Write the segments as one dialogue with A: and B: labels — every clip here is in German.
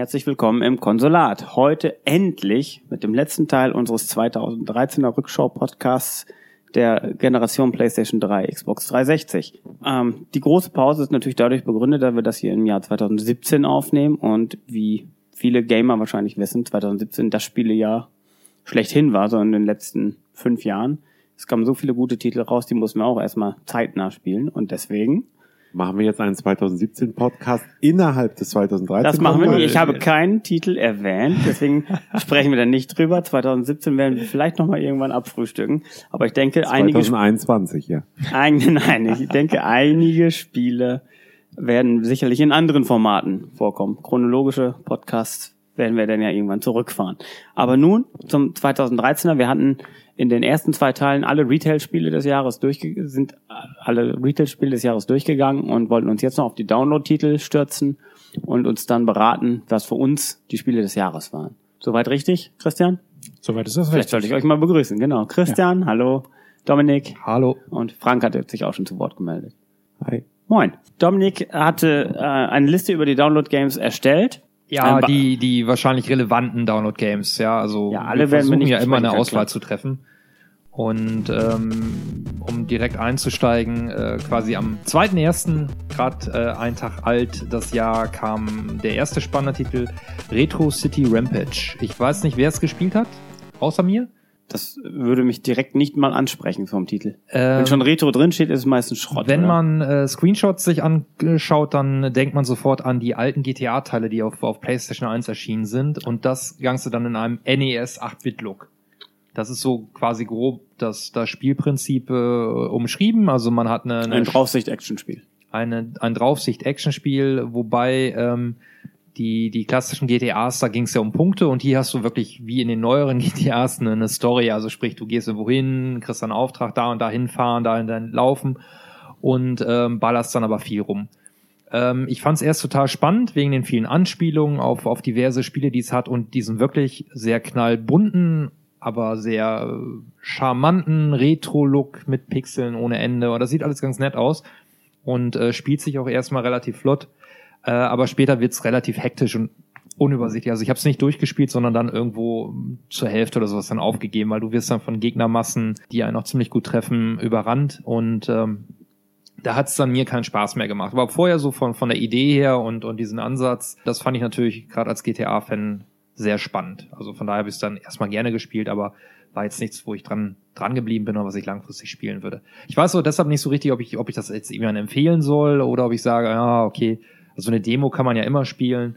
A: herzlich willkommen im Konsulat. Heute endlich mit dem letzten Teil unseres 2013er Rückschau-Podcasts der Generation PlayStation 3, Xbox 360. Ähm, die große Pause ist natürlich dadurch begründet, dass wir das hier im Jahr 2017 aufnehmen und wie viele Gamer wahrscheinlich wissen, 2017 das Spielejahr schlechthin war, so in den letzten fünf Jahren. Es kamen so viele gute Titel raus, die mussten wir auch erstmal zeitnah spielen und deswegen
B: Machen wir jetzt einen 2017 Podcast innerhalb des 2013?
A: Das machen wir nicht. Ich habe keinen Titel erwähnt, deswegen sprechen wir da nicht drüber. 2017 werden wir vielleicht noch mal irgendwann abfrühstücken, aber ich denke
B: 2021,
A: einige ja. Ein, nein, ich denke einige Spiele werden sicherlich in anderen Formaten vorkommen. Chronologische Podcasts werden wir dann ja irgendwann zurückfahren. Aber nun zum 2013er. Wir hatten in den ersten zwei Teilen alle Retail-Spiele des Jahres durchge sind alle Retail-Spiele des Jahres durchgegangen und wollten uns jetzt noch auf die Download-Titel stürzen und uns dann beraten, was für uns die Spiele des Jahres waren. Soweit richtig, Christian?
C: Soweit ist das
A: Vielleicht richtig. sollte ich euch mal begrüßen. Genau. Christian, ja. hallo. Dominik.
C: Hallo.
A: Und Frank hat sich auch schon zu Wort gemeldet.
B: Hi.
A: Moin. Dominik hatte äh, eine Liste über die Download-Games erstellt
C: ja, die, die wahrscheinlich relevanten Download-Games, ja. Also
A: ja, alle wir werden wir
C: ja immer eine Auswahl zu treffen. Und ähm, um direkt einzusteigen, äh, quasi am 2.1., gerade äh, ein Tag alt, das Jahr, kam der erste spannende Titel Retro City Rampage. Ich weiß nicht, wer es gespielt hat, außer mir.
A: Das würde mich direkt nicht mal ansprechen vom Titel. Ähm, wenn schon Retro drin steht, ist es meistens Schrott.
C: Wenn
A: oder?
C: man äh, Screenshots sich anschaut, dann denkt man sofort an die alten GTA-Teile, die auf, auf PlayStation 1 erschienen sind und das Ganze dann in einem NES 8-Bit-Look. Das ist so quasi grob das, das Spielprinzip äh, umschrieben. Also man hat eine, eine
A: ein Draufsicht-Action-Spiel.
C: Eine, ein Draufsicht-Action-Spiel, wobei ähm, die, die klassischen GTAs, da ging es ja um Punkte und hier hast du wirklich wie in den neueren GTAs eine, eine Story. Also sprich, du gehst irgendwo hin, kriegst einen Auftrag, da und da hinfahren, da und dann laufen und ähm, ballerst dann aber viel rum. Ähm, ich fand es erst total spannend wegen den vielen Anspielungen auf, auf diverse Spiele, die es hat und diesen wirklich sehr knallbunten, aber sehr charmanten Retro-Look mit Pixeln ohne Ende. Und das sieht alles ganz nett aus und äh, spielt sich auch erstmal relativ flott. Äh, aber später wird's relativ hektisch und unübersichtlich. Also ich habe es nicht durchgespielt, sondern dann irgendwo zur Hälfte oder sowas dann aufgegeben, weil du wirst dann von Gegnermassen, die einen auch ziemlich gut treffen, überrannt und ähm, da hat's dann mir keinen Spaß mehr gemacht. Aber vorher so von, von der Idee her und, und diesen Ansatz, das fand ich natürlich gerade als GTA-Fan sehr spannend. Also von daher habe ich es dann erstmal gerne gespielt, aber war jetzt nichts, wo ich dran, dran geblieben bin oder was ich langfristig spielen würde. Ich weiß so deshalb nicht so richtig, ob ich, ob ich das jetzt jemandem empfehlen soll oder ob ich sage, ja, okay, also eine Demo kann man ja immer spielen.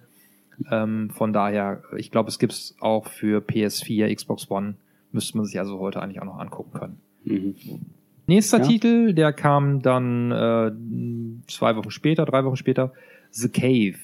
C: Ähm, von daher, ich glaube, es gibt es auch für PS4, Xbox One. Müsste man sich also heute eigentlich auch noch angucken können. Mhm. Nächster ja. Titel, der kam dann äh, zwei Wochen später, drei Wochen später, The Cave.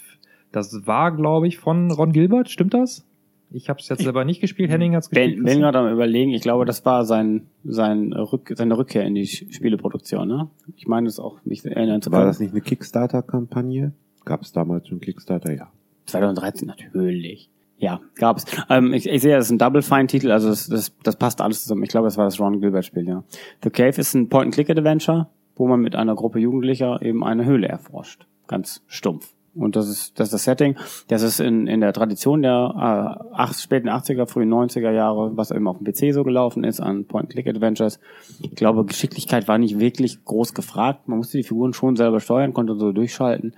C: Das war, glaube ich, von Ron Gilbert, stimmt das? Ich habe es jetzt selber nicht gespielt, Henning hat es gespielt.
A: Ben, gerade am überlegen, ich glaube, das war sein, sein Rück, seine Rückkehr in die Spieleproduktion, ne? Ich meine es auch nicht erinnern
B: zu können. War das nicht eine Kickstarter-Kampagne? Gab es damals schon Kickstarter, ja.
A: 2013 natürlich. Ja, gab es. Ähm, ich, ich sehe, das ist ein Double Fine-Titel, also das, das, das passt alles zusammen. Ich glaube, das war das Ron Gilbert-Spiel, ja. The Cave ist ein Point-and-Click-Adventure, wo man mit einer Gruppe Jugendlicher eben eine Höhle erforscht. Ganz stumpf. Und das ist, das ist das Setting. Das ist in, in der Tradition der äh, acht, späten 80er, frühen 90er Jahre, was eben auf dem PC so gelaufen ist, an Point-Click-Adventures. Ich glaube, Geschicklichkeit war nicht wirklich groß gefragt. Man musste die Figuren schon selber steuern, konnte so durchschalten.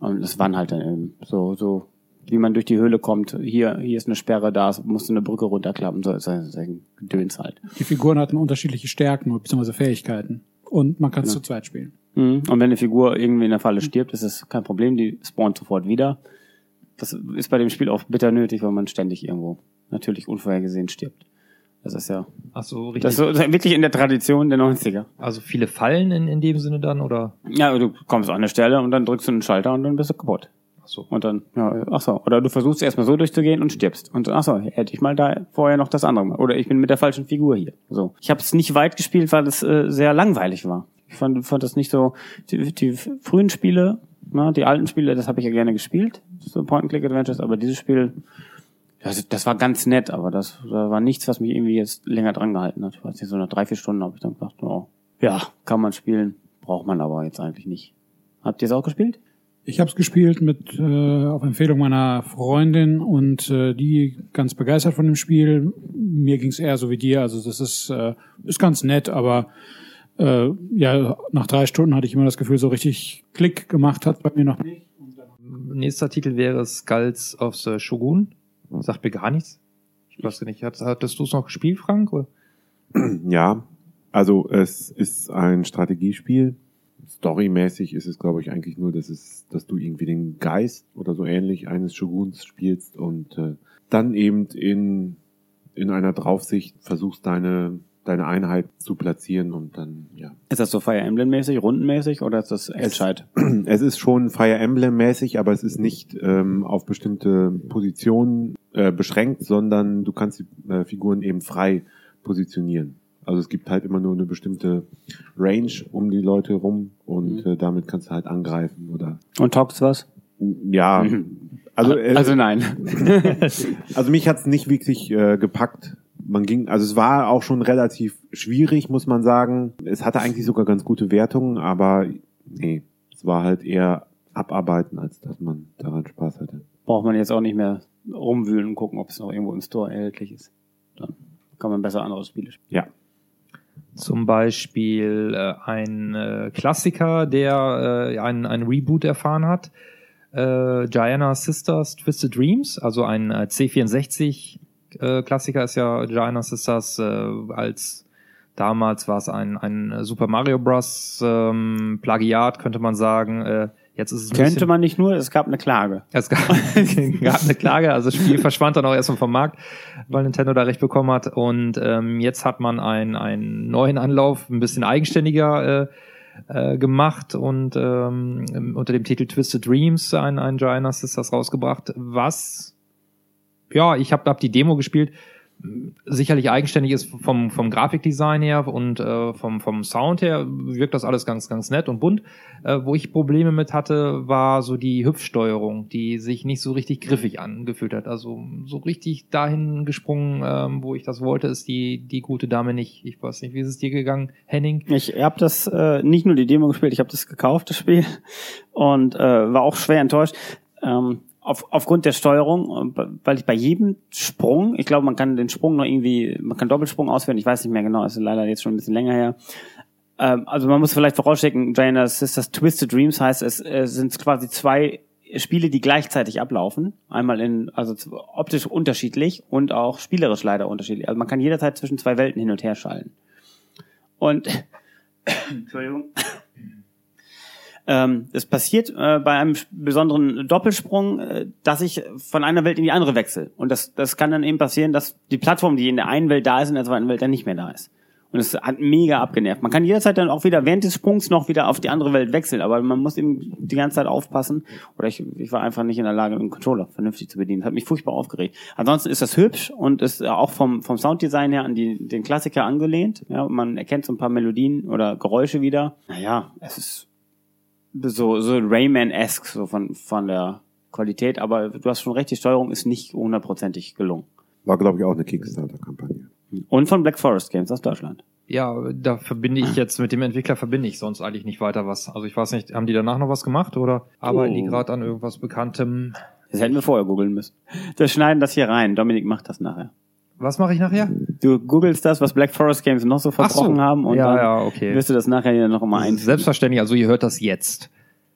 A: Und es waren halt dann eben so, so, wie man durch die Höhle kommt. Hier, hier ist eine Sperre, da musst du eine Brücke runterklappen, so ist ein Gedöns halt.
D: Die Figuren hatten unterschiedliche Stärken bzw. Fähigkeiten. Und man kann es ja. zu zweit spielen.
A: Mhm. Und wenn eine Figur irgendwie in der Falle stirbt, ist es kein Problem, die spawnt sofort wieder. Das ist bei dem Spiel auch bitter nötig, weil man ständig irgendwo natürlich unvorhergesehen stirbt. Das ist ja.
C: Ach so,
A: richtig. Das ist wirklich in der Tradition der 90er.
C: Also viele Fallen in, in dem Sinne dann, oder?
A: Ja, du kommst an eine Stelle und dann drückst du einen Schalter und dann bist du kaputt. So. Und dann, ja, ach so. Oder du versuchst erstmal so durchzugehen und stirbst. Und ach so, hätte ich mal da vorher noch das andere mal. Oder ich bin mit der falschen Figur hier. So. Ich habe es nicht weit gespielt, weil es äh, sehr langweilig war. Ich fand, fand das nicht so. Die, die frühen Spiele, ne, die alten Spiele, das habe ich ja gerne gespielt, so Point-and-Click-Adventures, aber dieses Spiel, das, das war ganz nett, aber das, das war nichts, was mich irgendwie jetzt länger dran gehalten hat. Ich weiß nicht, so nach drei, vier Stunden habe ich dann gedacht, oh, ja, kann man spielen, braucht man aber jetzt eigentlich nicht. Habt ihr es auch gespielt?
D: Ich habe es gespielt mit äh, auf Empfehlung meiner Freundin und äh, die ganz begeistert von dem Spiel. Mir ging es eher so wie dir. Also das ist äh, ist ganz nett, aber äh, ja nach drei Stunden hatte ich immer das Gefühl, so richtig Klick gemacht hat bei mir noch nicht.
C: Nächster Titel wäre Skulls of the Shogun. Sagt mir gar nichts. Ich weiß nicht. Hat, hattest du es noch gespielt, Frank? Oder?
B: Ja, also es ist ein Strategiespiel. Storymäßig ist es, glaube ich, eigentlich nur, dass es, dass du irgendwie den Geist oder so ähnlich eines Shoguns spielst und äh, dann eben in in einer Draufsicht versuchst deine deine Einheit zu platzieren und dann ja.
A: Ist das so Fire Emblem-mäßig, rundenmäßig oder ist das Elscheid?
B: Es ist schon Fire Emblem mäßig, aber es ist nicht ähm, auf bestimmte Positionen äh, beschränkt, sondern du kannst die äh, Figuren eben frei positionieren. Also es gibt halt immer nur eine bestimmte Range um die Leute rum und
A: Mhm.
B: äh, damit kannst du halt angreifen oder
A: Und taugt's was?
B: ja. Also, äh,
A: also nein.
B: also mich hat's nicht wirklich äh, gepackt. Man ging, also es war auch schon relativ schwierig, muss man sagen. Es hatte eigentlich sogar ganz gute Wertungen, aber nee, es war halt eher abarbeiten, als dass man daran Spaß hatte.
A: Braucht man jetzt auch nicht mehr rumwühlen und gucken, ob es noch irgendwo im Store erhältlich ist. Dann kann man besser andere Spiele spielen.
B: Ja.
C: Zum Beispiel äh, ein äh, Klassiker, der äh, ein, ein Reboot erfahren hat. Äh, Gianna Sisters Twisted Dreams, also ein äh, C64 äh, Klassiker ist ja Gianna Sisters äh, als damals war es ein, ein Super Mario Bros. Ähm, Plagiat, könnte man sagen. Äh, jetzt ist es
A: Könnte man nicht nur, es gab eine Klage.
C: es gab, gab eine Klage, also das Spiel verschwand dann auch erstmal vom Markt, weil Nintendo da recht bekommen hat. Und ähm, jetzt hat man einen, einen neuen Anlauf, ein bisschen eigenständiger äh, äh, gemacht und ähm, unter dem Titel Twisted Dreams ein, ein Giant Sisters rausgebracht, was ja, ich habe hab die Demo gespielt, sicherlich eigenständig ist vom, vom Grafikdesign her und äh, vom, vom Sound her wirkt das alles ganz, ganz nett und bunt. Äh, wo ich Probleme mit hatte, war so die Hüpfsteuerung, die sich nicht so richtig griffig angefühlt hat. Also so richtig dahin gesprungen, ähm, wo ich das wollte, ist die, die gute Dame nicht. Ich weiß nicht, wie ist es dir gegangen, Henning?
A: Ich habe das äh, nicht nur die Demo gespielt, ich habe das gekauft, das Spiel, und äh, war auch schwer enttäuscht. Ähm, auf, aufgrund der Steuerung, äh, weil ich bei jedem Sprung, ich glaube, man kann den Sprung noch irgendwie, man kann Doppelsprung ausführen, ich weiß nicht mehr genau, ist leider jetzt schon ein bisschen länger her. Ähm, also man muss vielleicht vorausschicken, Diana Sisters Twisted Dreams heißt, es äh, sind quasi zwei Spiele, die gleichzeitig ablaufen. Einmal in, also optisch unterschiedlich und auch spielerisch leider unterschiedlich. Also man kann jederzeit zwischen zwei Welten hin und her schalten. Und Entschuldigung. Ähm, es passiert äh, bei einem besonderen Doppelsprung, äh, dass ich von einer Welt in die andere wechsle. Und das, das kann dann eben passieren, dass die Plattform, die in der einen Welt da ist, in der zweiten Welt dann nicht mehr da ist. Und es hat mega abgenervt. Man kann jederzeit dann auch wieder während des Sprungs noch wieder auf die andere Welt wechseln, aber man muss eben die ganze Zeit aufpassen. Oder ich, ich war einfach nicht in der Lage, einen Controller vernünftig zu bedienen. Das hat mich furchtbar aufgeregt. Ansonsten ist das hübsch und ist auch vom, vom Sounddesign her an die, den Klassiker angelehnt. Ja, man erkennt so ein paar Melodien oder Geräusche wieder. Naja, es ist so, so Rayman-esque so von, von der Qualität, aber du hast schon recht, die Steuerung ist nicht hundertprozentig gelungen.
B: War, glaube ich, auch eine Kickstarter-Kampagne.
A: Und von Black Forest Games aus Deutschland.
C: Ja, da verbinde ich jetzt mit dem Entwickler verbinde ich sonst eigentlich nicht weiter was. Also ich weiß nicht, haben die danach noch was gemacht oder arbeiten die
A: Oh.
C: gerade an irgendwas Bekanntem?
A: Das hätten wir vorher googeln müssen. Wir schneiden das hier rein. Dominik macht das nachher.
C: Was mache ich nachher?
A: Du googelst das, was Black Forest Games noch so versprochen haben und
C: ja,
A: dann
C: ja, okay.
A: wirst du das nachher hier noch mal einfügen.
C: Selbstverständlich, also ihr hört das jetzt.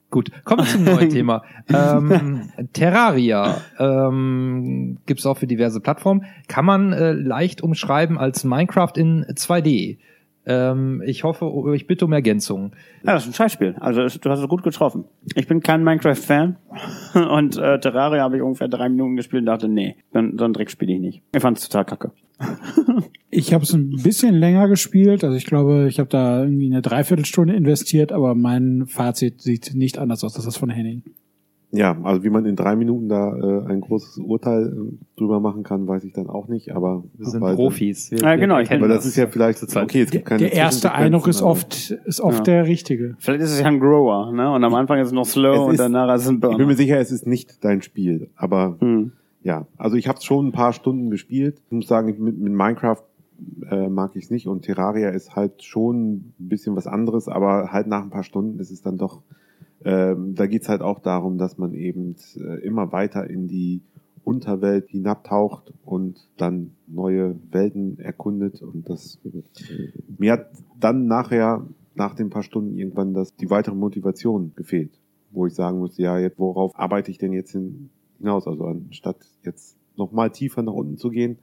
C: Gut, kommen wir zum neuen Thema. Ähm, Terraria ähm, gibt auch für diverse Plattformen. Kann man äh, leicht umschreiben als Minecraft in 2D. Ähm, ich hoffe, ich bitte um Ergänzung.
A: Ja, das ist ein Scheißspiel. Also du hast es gut getroffen. Ich bin kein Minecraft-Fan und äh, Terraria habe ich ungefähr drei Minuten gespielt und dachte, nee, so ein Dreck spiele ich nicht. Ich fand es total kacke.
D: Ich habe es ein bisschen länger gespielt. Also ich glaube, ich habe da irgendwie eine Dreiviertelstunde investiert, aber mein Fazit sieht nicht anders aus als das von Henning.
B: Ja, also wie man in drei Minuten da äh, ein großes Urteil äh, drüber machen kann, weiß ich dann auch nicht, aber
C: Wir sind
B: weil-
C: Profis. Wir,
A: Ja, genau, ich
B: Aber das ist ja vielleicht
C: zurzeit.
B: okay, es gibt keine
D: Der erste Eindruck ist oft, ist oft
A: Ja.
D: der richtige.
A: Vielleicht ist es ja ein Grower, ne? Und am Anfang ist es noch slow
B: Es
A: und
B: ist-
A: danach ist es ein
B: Ich bin mir
A: Burner.
B: sicher, es ist nicht dein Spiel, aber
A: Hm.
B: ja, also ich habe schon ein paar Stunden gespielt. Ich muss sagen, mit, mit Minecraft äh, mag ich es nicht und Terraria ist halt schon ein bisschen was anderes, aber halt nach ein paar Stunden ist es dann doch Ähm, da geht's halt auch darum, dass man eben äh, immer weiter in die Unterwelt hinabtaucht und dann neue Welten erkundet. Und das mir hat dann nachher, nach den paar Stunden irgendwann das, die weitere Motivation gefehlt. Wo ich sagen muss, ja, jetzt, worauf arbeite ich denn jetzt hin, hinaus? Also anstatt jetzt noch mal tiefer nach unten zu gehen,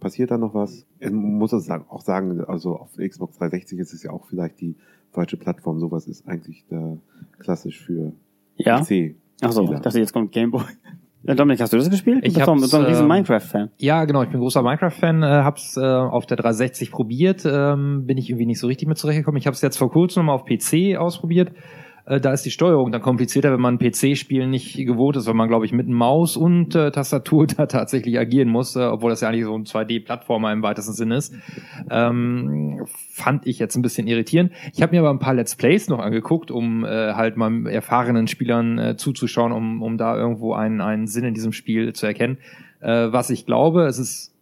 B: passiert da noch was? Ich muss es auch sagen, also auf Xbox 360 ist es ja auch vielleicht die falsche Plattform. Sowas ist eigentlich da klassisch für
A: Ja?
B: PC.
A: Ach so, ich dachte, jetzt kommt Gameboy. Dominik, hast du das gespielt?
C: Ich hab's,
A: so ein riesen
C: ähm,
A: Minecraft-Fan.
C: Ja, genau, ich bin großer Minecraft-Fan, äh, hab's äh, auf der 360 probiert, ähm, bin ich irgendwie nicht so richtig mit zurechtgekommen. Ich habe es jetzt vor kurzem nochmal auf PC ausprobiert. Äh, da ist die Steuerung dann komplizierter, wenn man ein PC-Spiel nicht gewohnt ist, weil man, glaube ich, mit Maus und äh, Tastatur da tatsächlich agieren muss, äh, obwohl das ja eigentlich so ein 2D-Plattformer im weitesten Sinne ist. Ähm, fand ich jetzt ein bisschen irritierend. Ich habe mir aber ein paar Let's Plays noch angeguckt, um äh, halt mal erfahrenen Spielern äh, zuzuschauen, um, um da irgendwo einen, einen Sinn in diesem Spiel zu erkennen. Äh, was ich glaube, es ist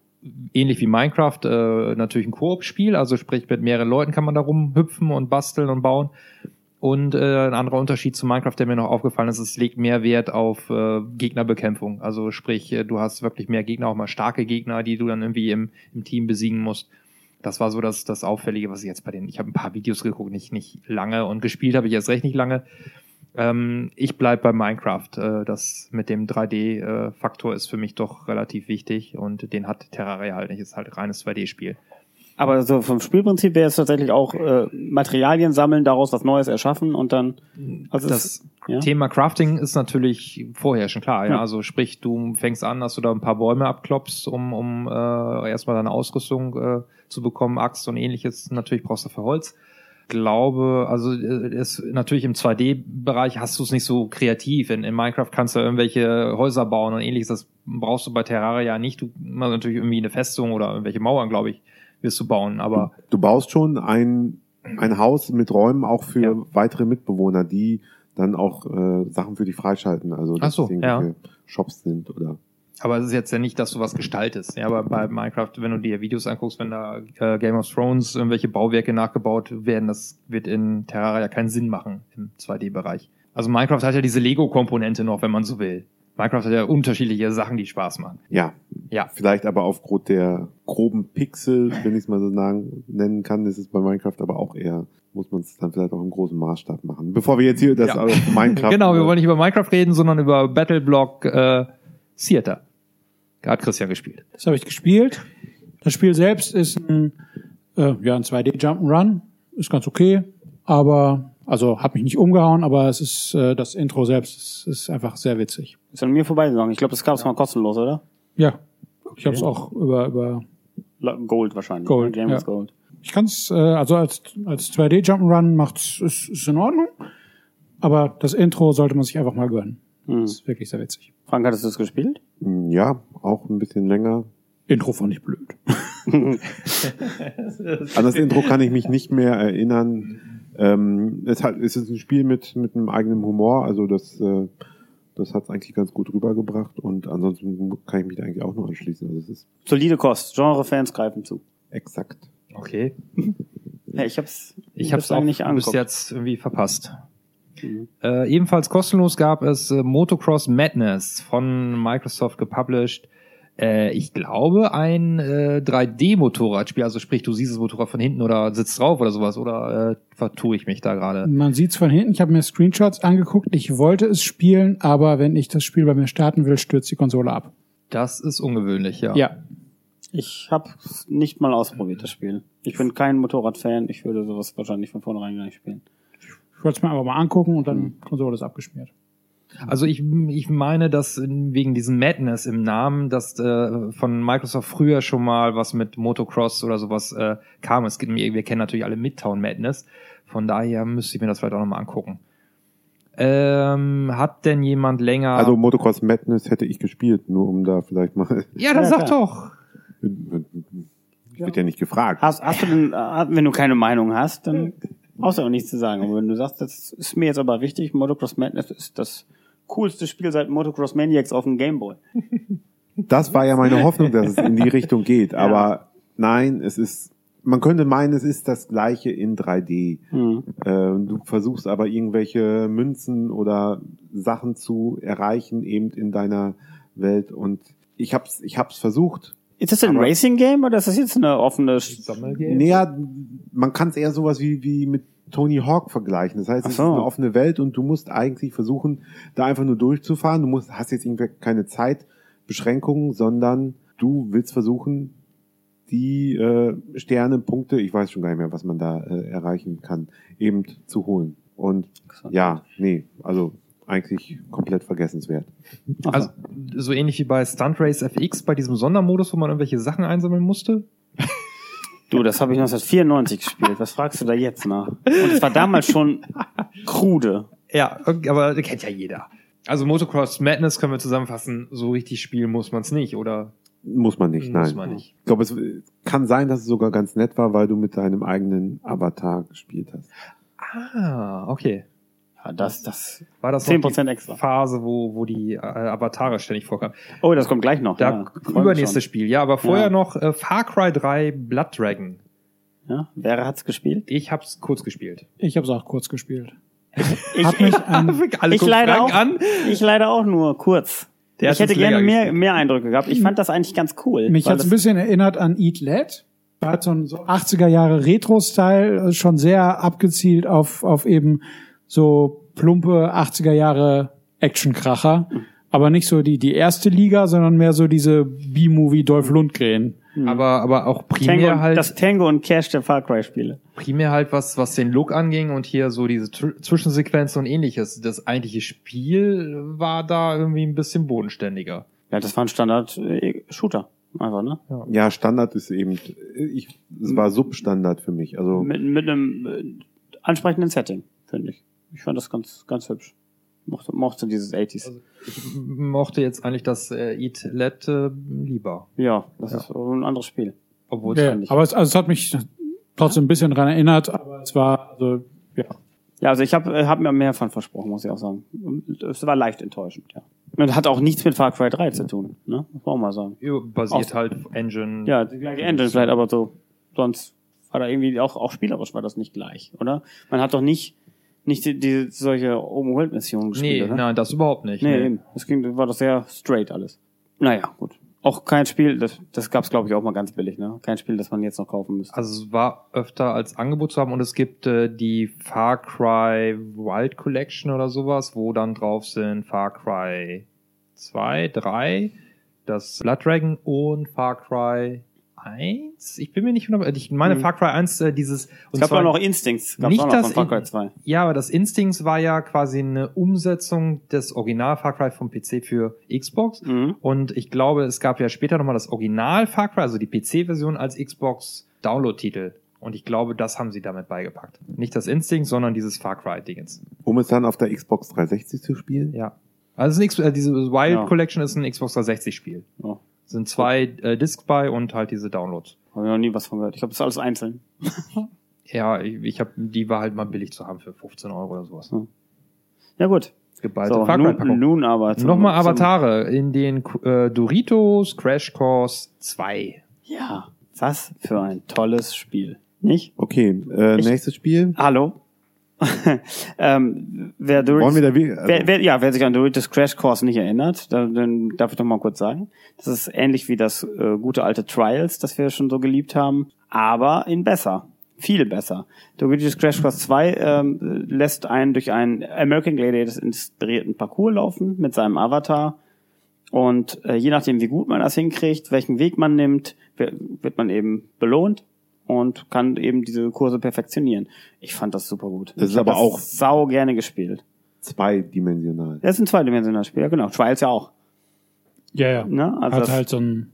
C: ähnlich wie Minecraft äh, natürlich ein Koop-Spiel, also sprich mit mehreren Leuten kann man da rumhüpfen und basteln und bauen. Und äh, ein anderer Unterschied zu Minecraft, der mir noch aufgefallen ist, es legt mehr Wert auf äh, Gegnerbekämpfung. Also sprich, äh, du hast wirklich mehr Gegner, auch mal starke Gegner, die du dann irgendwie im, im Team besiegen musst. Das war so das, das Auffällige, was ich jetzt bei den, ich habe ein paar Videos geguckt, nicht, nicht lange und gespielt habe ich jetzt recht nicht lange. Ähm, ich bleib bei Minecraft. Äh, das mit dem 3D-Faktor ist für mich doch relativ wichtig und den hat Terraria halt nicht. Ist halt reines 2D-Spiel.
A: Aber so vom Spielprinzip wäre es tatsächlich auch äh, Materialien sammeln, daraus was Neues erschaffen und dann. Also
C: das
A: es, ja?
C: Thema Crafting ist natürlich vorher schon klar. Ja?
A: Ja.
C: Also sprich, du fängst an, dass du da ein paar Bäume abklopfst, um, um äh, erstmal deine Ausrüstung äh, zu bekommen, Axt und ähnliches. Natürlich brauchst du für Holz. Glaube, also äh, ist natürlich im 2D-Bereich hast du es nicht so kreativ. In, in Minecraft kannst du irgendwelche Häuser bauen und ähnliches. Das brauchst du bei Terraria nicht. Du also natürlich irgendwie eine Festung oder irgendwelche Mauern, glaube ich, wirst du bauen. Aber
B: Du baust schon ein, ein Haus mit Räumen auch für
C: Ja.
B: weitere Mitbewohner, die dann auch äh, Sachen für dich freischalten. Also dass
C: so,
B: irgendwelche Shops sind oder
C: Aber es ist jetzt ja nicht, dass du was gestaltest. Ja, aber bei Minecraft, wenn du dir Videos anguckst, wenn da äh, Game of Thrones irgendwelche Bauwerke nachgebaut werden, das wird in Terraria keinen Sinn machen im 2D-Bereich. Also Minecraft hat ja diese Lego-Komponente noch, wenn man so will. Minecraft hat ja unterschiedliche Sachen, die Spaß machen.
B: ja,
C: Ja.
B: vielleicht aber aufgrund der groben Pixel, wenn ich es mal so sagen, nennen kann, ist es bei Minecraft aber auch eher, muss man es dann vielleicht auch im großen Maßstab machen. Bevor wir jetzt hier das
C: Ja.
B: auf Minecraft
C: genau, wir wollen nicht über Minecraft reden, sondern über Battleblock äh, Theater. Da hat Christian gespielt.
D: Das habe ich gespielt. Das Spiel selbst ist ein, äh, ja, ein 2D Jump'n'Run. Ist ganz okay, aber also hat mich nicht umgehauen, aber es ist äh, das Intro selbst ist, ist einfach sehr witzig.
A: Ist an mir vorbeigegangen. Ich glaube, das gab es mal kostenlos, oder?
D: Ja, ich habe es auch über über
A: Gold wahrscheinlich.
D: Gold,
A: James
D: ja.
A: Gold.
D: Ich kann es, äh, also als, als 2D Jump'n'Run macht's ist, ist in Ordnung, aber das Intro sollte man sich einfach mal gönnen.
A: Hm.
D: Das ist wirklich sehr witzig.
A: Frank, hattest du das gespielt?
B: Ja, auch ein bisschen länger.
D: Intro fand ich blöd.
B: An das Intro kann ich mich nicht mehr erinnern. Ähm, es, hat, es ist ein Spiel mit, mit einem eigenen Humor, also das, äh, das hat es eigentlich ganz gut rübergebracht und ansonsten kann ich mich da eigentlich auch nur anschließen. Also es ist
A: Solide Kost. Genre-Fans greifen zu.
B: exakt.
C: Okay.
A: Ja, ich hab's,
C: Ich habe es auch nicht bis jetzt irgendwie verpasst.
A: Mhm.
C: Äh, ebenfalls kostenlos gab es äh, Motocross Madness von Microsoft gepublished. Äh, ich glaube ein äh, 3D-Motorradspiel, also sprich, du siehst das Motorrad von hinten oder sitzt drauf oder sowas, oder äh, vertue ich mich da gerade?
D: Man sieht's von hinten. Ich habe mir Screenshots angeguckt. Ich wollte es spielen, aber wenn ich das Spiel bei mir starten will, stürzt die Konsole ab.
C: Das ist ungewöhnlich, ja.
D: Ja,
A: Ich habe nicht mal ausprobiert, das Spiel. Ich bin kein Motorradfan. Ich würde sowas wahrscheinlich von vornherein gar nicht spielen.
D: ich wollte es mir aber mal angucken und dann Konsole ist abgeschmiert.
C: Also ich, ich meine, dass wegen diesem Madness im Namen, dass äh, von Microsoft früher schon mal was mit Motocross oder sowas äh, kam. Es gibt, wir kennen natürlich alle Midtown Madness. Von daher müsste ich mir das vielleicht auch nochmal angucken. Ähm, hat denn jemand länger...
B: Also Motocross Madness hätte ich gespielt, nur um da vielleicht mal.
C: ja, dann
A: Ja,
C: sag
A: klar.
C: doch.
B: Ich wird ja nicht gefragt.
A: Hast, hast du denn, äh, wenn du keine Meinung hast, dann brauchst du auch nichts zu sagen. Aber wenn du sagst, das ist mir jetzt aber wichtig, Motocross Madness ist das coolste Spiel seit Motocross Maniacs auf dem Gameboy.
B: Das war ja meine Hoffnung, dass es in die Richtung geht. Aber nein, es ist man könnte meinen, es ist das gleiche in 3D.
A: Hm.
B: Äh, du versuchst aber irgendwelche Münzen oder Sachen zu erreichen eben in deiner Welt und ich hab's, ich hab's versucht.
A: Ist das ein
B: Aber-
A: Racing Game oder ist das jetzt eine offene?
C: Sammelgame?
B: Naja, man kann es eher sowas wie, wie mit Tony Hawk vergleichen. Das heißt,
A: Ach
B: es
A: so.
B: ist eine offene Welt und du musst eigentlich versuchen, da einfach nur durchzufahren. Du musst, hast jetzt irgendwie keine Zeitbeschränkungen, sondern du willst versuchen, die äh, Sterne, Punkte, ich weiß schon gar nicht mehr, was man da äh, erreichen kann, eben zu holen. Und ja, nee, also eigentlich komplett vergessenswert.
C: Also so ähnlich wie bei Stunt Race FX, bei diesem Sondermodus, wo man irgendwelche Sachen einsammeln musste.
A: Du, das habe ich 1994 gespielt. Was fragst du da jetzt nach? Und es war damals schon krude.
C: Ja, aber kennt ja jeder. Also Motocross Madness können wir zusammenfassen, so richtig spielen muss man es nicht, oder?
B: Muss man nicht,
C: Muss
B: nein.
C: man nicht.
B: Ich glaube, es kann sein, dass es sogar ganz nett war, weil du mit deinem eigenen Avatar gespielt hast.
C: Ah, okay.
A: Ja, das, das.
C: War das noch
A: 10%
C: die
A: extra.
C: Phase, wo, wo die äh, Avatare ständig vorkamen?
A: Oh, das kommt gleich noch.
C: Da
A: ja,
C: übernächstes. Spiel, ja, aber vorher
A: Ja.
C: noch äh, Far Cry 3 Blood Dragon.
A: Ja, wer hat's gespielt?
C: Ich hab's kurz gespielt.
D: Ich habe es auch kurz gespielt.
A: Ich,
D: Hat mich an,
C: Alle
A: ich leider auch.
C: an.
A: Ich leider auch nur kurz.
C: Der
A: ich hätte gerne mehr,
C: gespielt.
A: mehr Eindrücke gehabt. Ich fand das eigentlich ganz cool.
D: mich
A: weil
D: hat es ein bisschen erinnert an Eat Let. Da hat so ein so 80er Jahre Retro-Style äh, schon sehr abgezielt auf, auf eben so plumpe 80er Jahre Actionkracher. Aber nicht so die, die erste Liga, sondern mehr so diese B-Movie Dolph Lundgren.
C: Aber, aber auch primär
A: Tango, und-
C: halt,
A: das Tango und Cash der Far Cry Spiele.
C: primär halt was, was den Look anging und hier so diese Tr- Zwischensequenzen und ähnliches. Das eigentliche Spiel war da irgendwie ein bisschen bodenständiger.
A: Ja, das war ein Standard äh, Shooter. Einfach, ne?
B: Ja, Standard ist eben, ich, es war Substandard für mich. Also
A: Mit, mit einem äh, ansprechenden Setting, finde ich. Ich fand das ganz, ganz hübsch. Mochte, mochte dieses 80s.
C: Also ich mochte jetzt eigentlich das äh, Eat Let äh, lieber.
A: ja, das ist ein anderes Spiel.
C: Obwohl
D: Ja,
A: fand ich.
D: aber es, also es hat mich trotzdem ein bisschen dran erinnert, aber es war, also, ja.
A: Ja, also ich habe hab mir mehr von versprochen, muss ich auch sagen. Es war leicht enttäuschend, ja. Und hat auch nichts mit Far Cry 3 zu tun, ne? Muss man auch mal sagen.
C: Ja, basiert
A: Aus-
C: halt auf Engine.
A: Ja, die gleiche Engine vielleicht, aber so, sonst war da irgendwie auch, auch spielerisch war das nicht gleich, oder? Man hat doch nicht, nicht die, die solche Open-World-Missionen
C: Nee,
A: gespielt, oder?
C: nein, das überhaupt nicht.
A: Nee, eben. Das ging, war doch sehr straight alles. Naja, gut. Auch kein Spiel, das, das gab's glaube ich auch mal ganz billig, ne? Kein Spiel, das man jetzt noch kaufen müsste.
C: Also es war öfter als Angebot zu haben und es gibt äh, die Far Cry Wild Collection oder sowas, wo dann drauf sind Far Cry 2, 3, das Blood Dragon und Far Cry 1. Ich bin mir nicht hundertprozentig, ich meine
A: Mhm.
C: Far Cry 1 äh, dieses
A: es gab auch noch Instincts, gab's
C: nicht
A: auch noch
C: das
A: von Far Cry
C: in-
A: 2.
C: Ja, aber das Instincts war ja quasi eine Umsetzung des Original Far Cry vom PC für Xbox.
A: Mhm.
C: Und ich glaube, es gab ja später nochmal das Original Far Cry, also die PC-Version als Xbox Download-Titel. Und ich glaube, das haben sie damit beigepackt. Nicht das Instinct, sondern dieses Far Cry-Dingens.
B: um es dann auf der Xbox 360 zu spielen.
C: Ja. Also es ist ein X- äh, diese Wild
A: Ja.
C: Collection ist ein Xbox 360-Spiel.
A: Ja.
C: Sind zwei äh, Discs bei und halt diese Downloads.
A: Habe ich noch nie was von gehört. Ich glaube, das ist alles einzeln.
C: Ja, ich, ich hab, die war halt mal billig zu haben für 15 Euro oder sowas.
A: Ja gut.
C: Geballte
A: So, nun, nun aber. zum-
C: Nochmal
A: zum-
C: Avatare in den äh, Doritos Crash Course 2.
A: Ja, was für ein tolles Spiel. Nicht?
B: Okay, äh,
A: Ich-
B: nächstes Spiel.
A: Hallo? ähm, wer Doritos,
B: Wollen wir da wie, also,
A: wer, wer, ja, wer sich an Doritos Crash Course nicht erinnert, dann, dann darf ich doch mal kurz sagen. Das ist ähnlich wie das äh, gute alte Trials, das wir schon so geliebt haben, aber in besser. Viel besser. Doritos Crash Course 2 ähm, lässt einen durch einen American Gladiators inspirierten Parcours laufen mit seinem Avatar. Und äh, je nachdem, wie gut man das hinkriegt, welchen Weg man nimmt, wi- wird man eben belohnt und kann eben diese Kurse perfektionieren. Ich fand das super gut.
B: Das ist
A: ich hab
B: aber auch-
A: sau gerne gespielt.
B: zweidimensional.
A: Das ist ein zweidimensionales Spiel, ja genau. Trials ja auch.
D: Ja, ja.
A: Ne? Also
D: Hat
A: das,
D: halt so ein,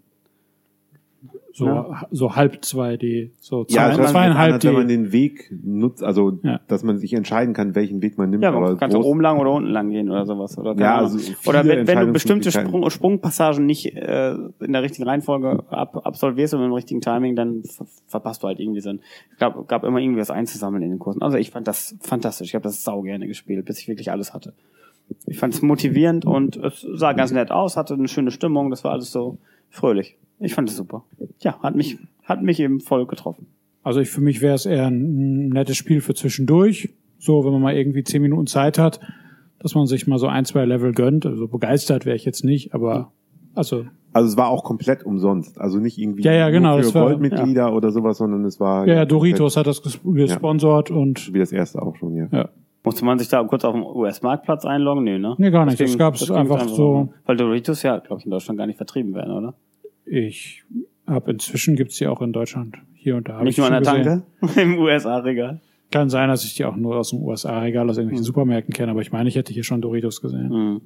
D: so,
A: Ja.
D: so halb 2D, so
B: Ja,
D: zwei,
B: hört sich
D: zweieinhalb
B: an, wenn man
D: D.
B: den Weg nutzt, also
D: Ja.
B: dass man sich entscheiden kann, welchen Weg man nimmt.
A: ja,
B: aber
A: man kann
B: groß-
A: oben lang oder unten lang gehen oder sowas. Oder,
B: Ja, also
A: oder wenn, wenn du bestimmte. Sprung, Sprungpassagen nicht äh, in der richtigen Reihenfolge ab, absolvierst und im richtigen Timing, dann ver verpasst du halt irgendwie so ein. Es gab, gab immer irgendwie was einzusammeln in den Kursen. Also ich fand das fantastisch. Ich habe das sau gerne gespielt, bis ich wirklich alles hatte. Ich fand es motivierend und es sah ganz nett aus, hatte eine schöne Stimmung, das war alles so fröhlich. Ich fand es super. Ja, hat mich, hat mich eben voll getroffen.
D: Also ich, für mich wäre es eher ein nettes Spiel für zwischendurch. So, wenn man mal irgendwie zehn Minuten Zeit hat, dass man sich mal so ein, zwei Level gönnt. Also begeistert wäre ich jetzt nicht, aber also
B: Also es war auch komplett umsonst. Also nicht irgendwie
D: Ja, ja, genau,
B: nur für
D: war-
B: Goldmitglieder oder sowas, sondern es war
D: ja, ja Doritos hat das ges- gesponsert
B: komplett
D: und
B: wie das erste auch schon, ja.
D: ja.
A: Musste man sich da kurz auf dem US-Marktplatz einloggen? Nee, ne?
D: Nee, gar nicht. Das
A: ging-
D: gab's
A: ging
D: einfach so-
A: Weil Doritos ja, glaube ich, in Deutschland gar nicht vertrieben werden, oder?
D: Ich habe inzwischen gibt's die auch in Deutschland. Hier und da.
A: nicht
D: ich
A: nur an der. Tanke? Im USA-Regal?
D: Kann sein, dass ich die auch nur aus dem USA-Regal, aus irgendwelchen Supermärkten kenne, aber ich meine, ich hätte hier schon Doritos gesehen.
A: Mhm.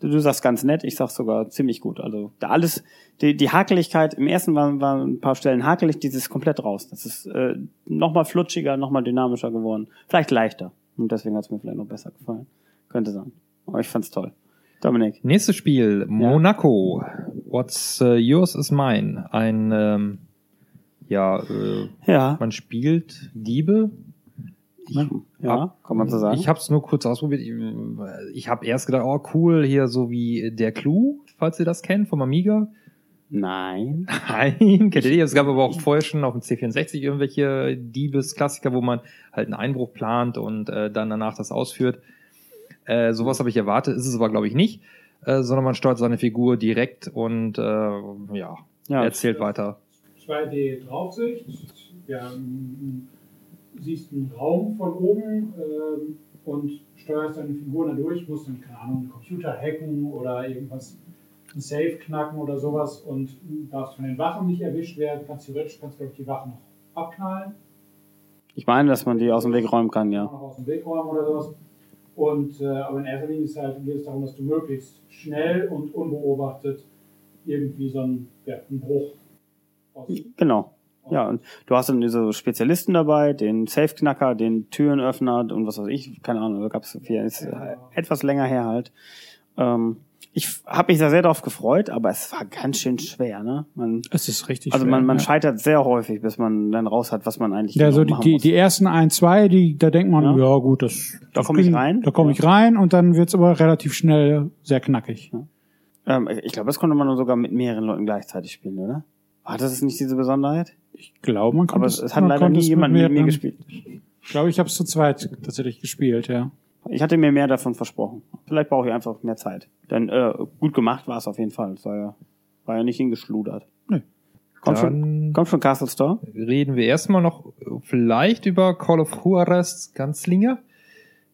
A: Du, du sagst ganz nett, ich sag sogar ziemlich gut. Also da alles, die, die Hakeligkeit, im ersten waren, waren ein paar Stellen hakelig, dieses ist komplett raus. Das ist äh, nochmal flutschiger, nochmal dynamischer geworden. Vielleicht leichter. Und deswegen hat es mir vielleicht noch besser gefallen. Könnte sein. Aber ich fand's toll. Dominik.
C: Nächstes Spiel, Monaco. What's uh, yours is mine. Ein, ähm, ja, äh,
A: Ja.
C: man spielt Diebe.
A: ja, kann man so sagen.
C: Ich habe es nur kurz ausprobiert. Ich, ich habe erst gedacht, oh cool, hier so wie der Clou, falls ihr das kennt, vom Amiga.
A: Nein.
C: Nein, kennt ihr nicht. Es gab aber auch vorher schon auf dem C64 irgendwelche Diebes-Klassiker, wo man halt einen Einbruch plant und äh, dann danach das ausführt. Äh, sowas habe ich erwartet, ist es aber glaube ich nicht, äh, sondern man steuert seine Figur direkt und äh, ja,
A: Ja.
C: erzählt weiter.
D: 2D Draufsicht. Ja, m- siehst einen Raum von oben ähm, und steuerst deine Figur da durch, musst dann, keine Ahnung, einen Computer hacken oder irgendwas, ein Safe knacken oder sowas und darfst von den Wachen nicht erwischt werden. Kannst theoretisch, kannst glaube ich die Wachen noch abknallen,
A: Ich meine, dass man die aus dem Weg räumen kann, ja.
D: aus dem Weg räumen oder sowas. Und, äh, aber in erster Linie ist halt, geht es darum, dass du möglichst schnell und unbeobachtet irgendwie so einen, ja, einen Bruch aus
A: Genau. Ja, und du hast dann diese Spezialisten dabei, den Safe-Knacker, den Türenöffner und was weiß ich, keine Ahnung, da gab es ist äh, etwas länger her halt. Ähm, ich habe mich da sehr drauf gefreut, aber es war ganz schön schwer, ne? Man,
D: Es ist richtig
A: also
D: schwer,
A: man, man
D: ja.
A: scheitert sehr häufig, bis man dann raus hat, was man eigentlich
D: Ja,
A: genau
D: so die, die,
A: muss.
D: die ersten ein, zwei, die, da denkt man,
A: Ja.
D: ja, gut, das.
A: Da
D: das
A: komm ich rein.
D: Da komme ich rein und dann wird's aber relativ schnell sehr knackig.
A: ähm, ich glaube, das konnte man sogar mit mehreren Leuten gleichzeitig spielen, oder? War das nicht diese Besonderheit?
D: Ich glaube, man konnte
A: Aber es, es hat leider nie jemand mit mir gespielt.
D: Ich glaube, ich habe es zu zweit tatsächlich gespielt, ja.
A: Ich hatte mir mehr davon versprochen. Vielleicht brauche ich einfach mehr Zeit. Denn äh, gut gemacht war es auf jeden Fall. Es war ja, war ja nicht hingeschludert.
D: Nee.
A: Kommt, schon, kommt schon Castle Store?
C: reden wir erstmal noch vielleicht über Call of Juarez Ganzlinger,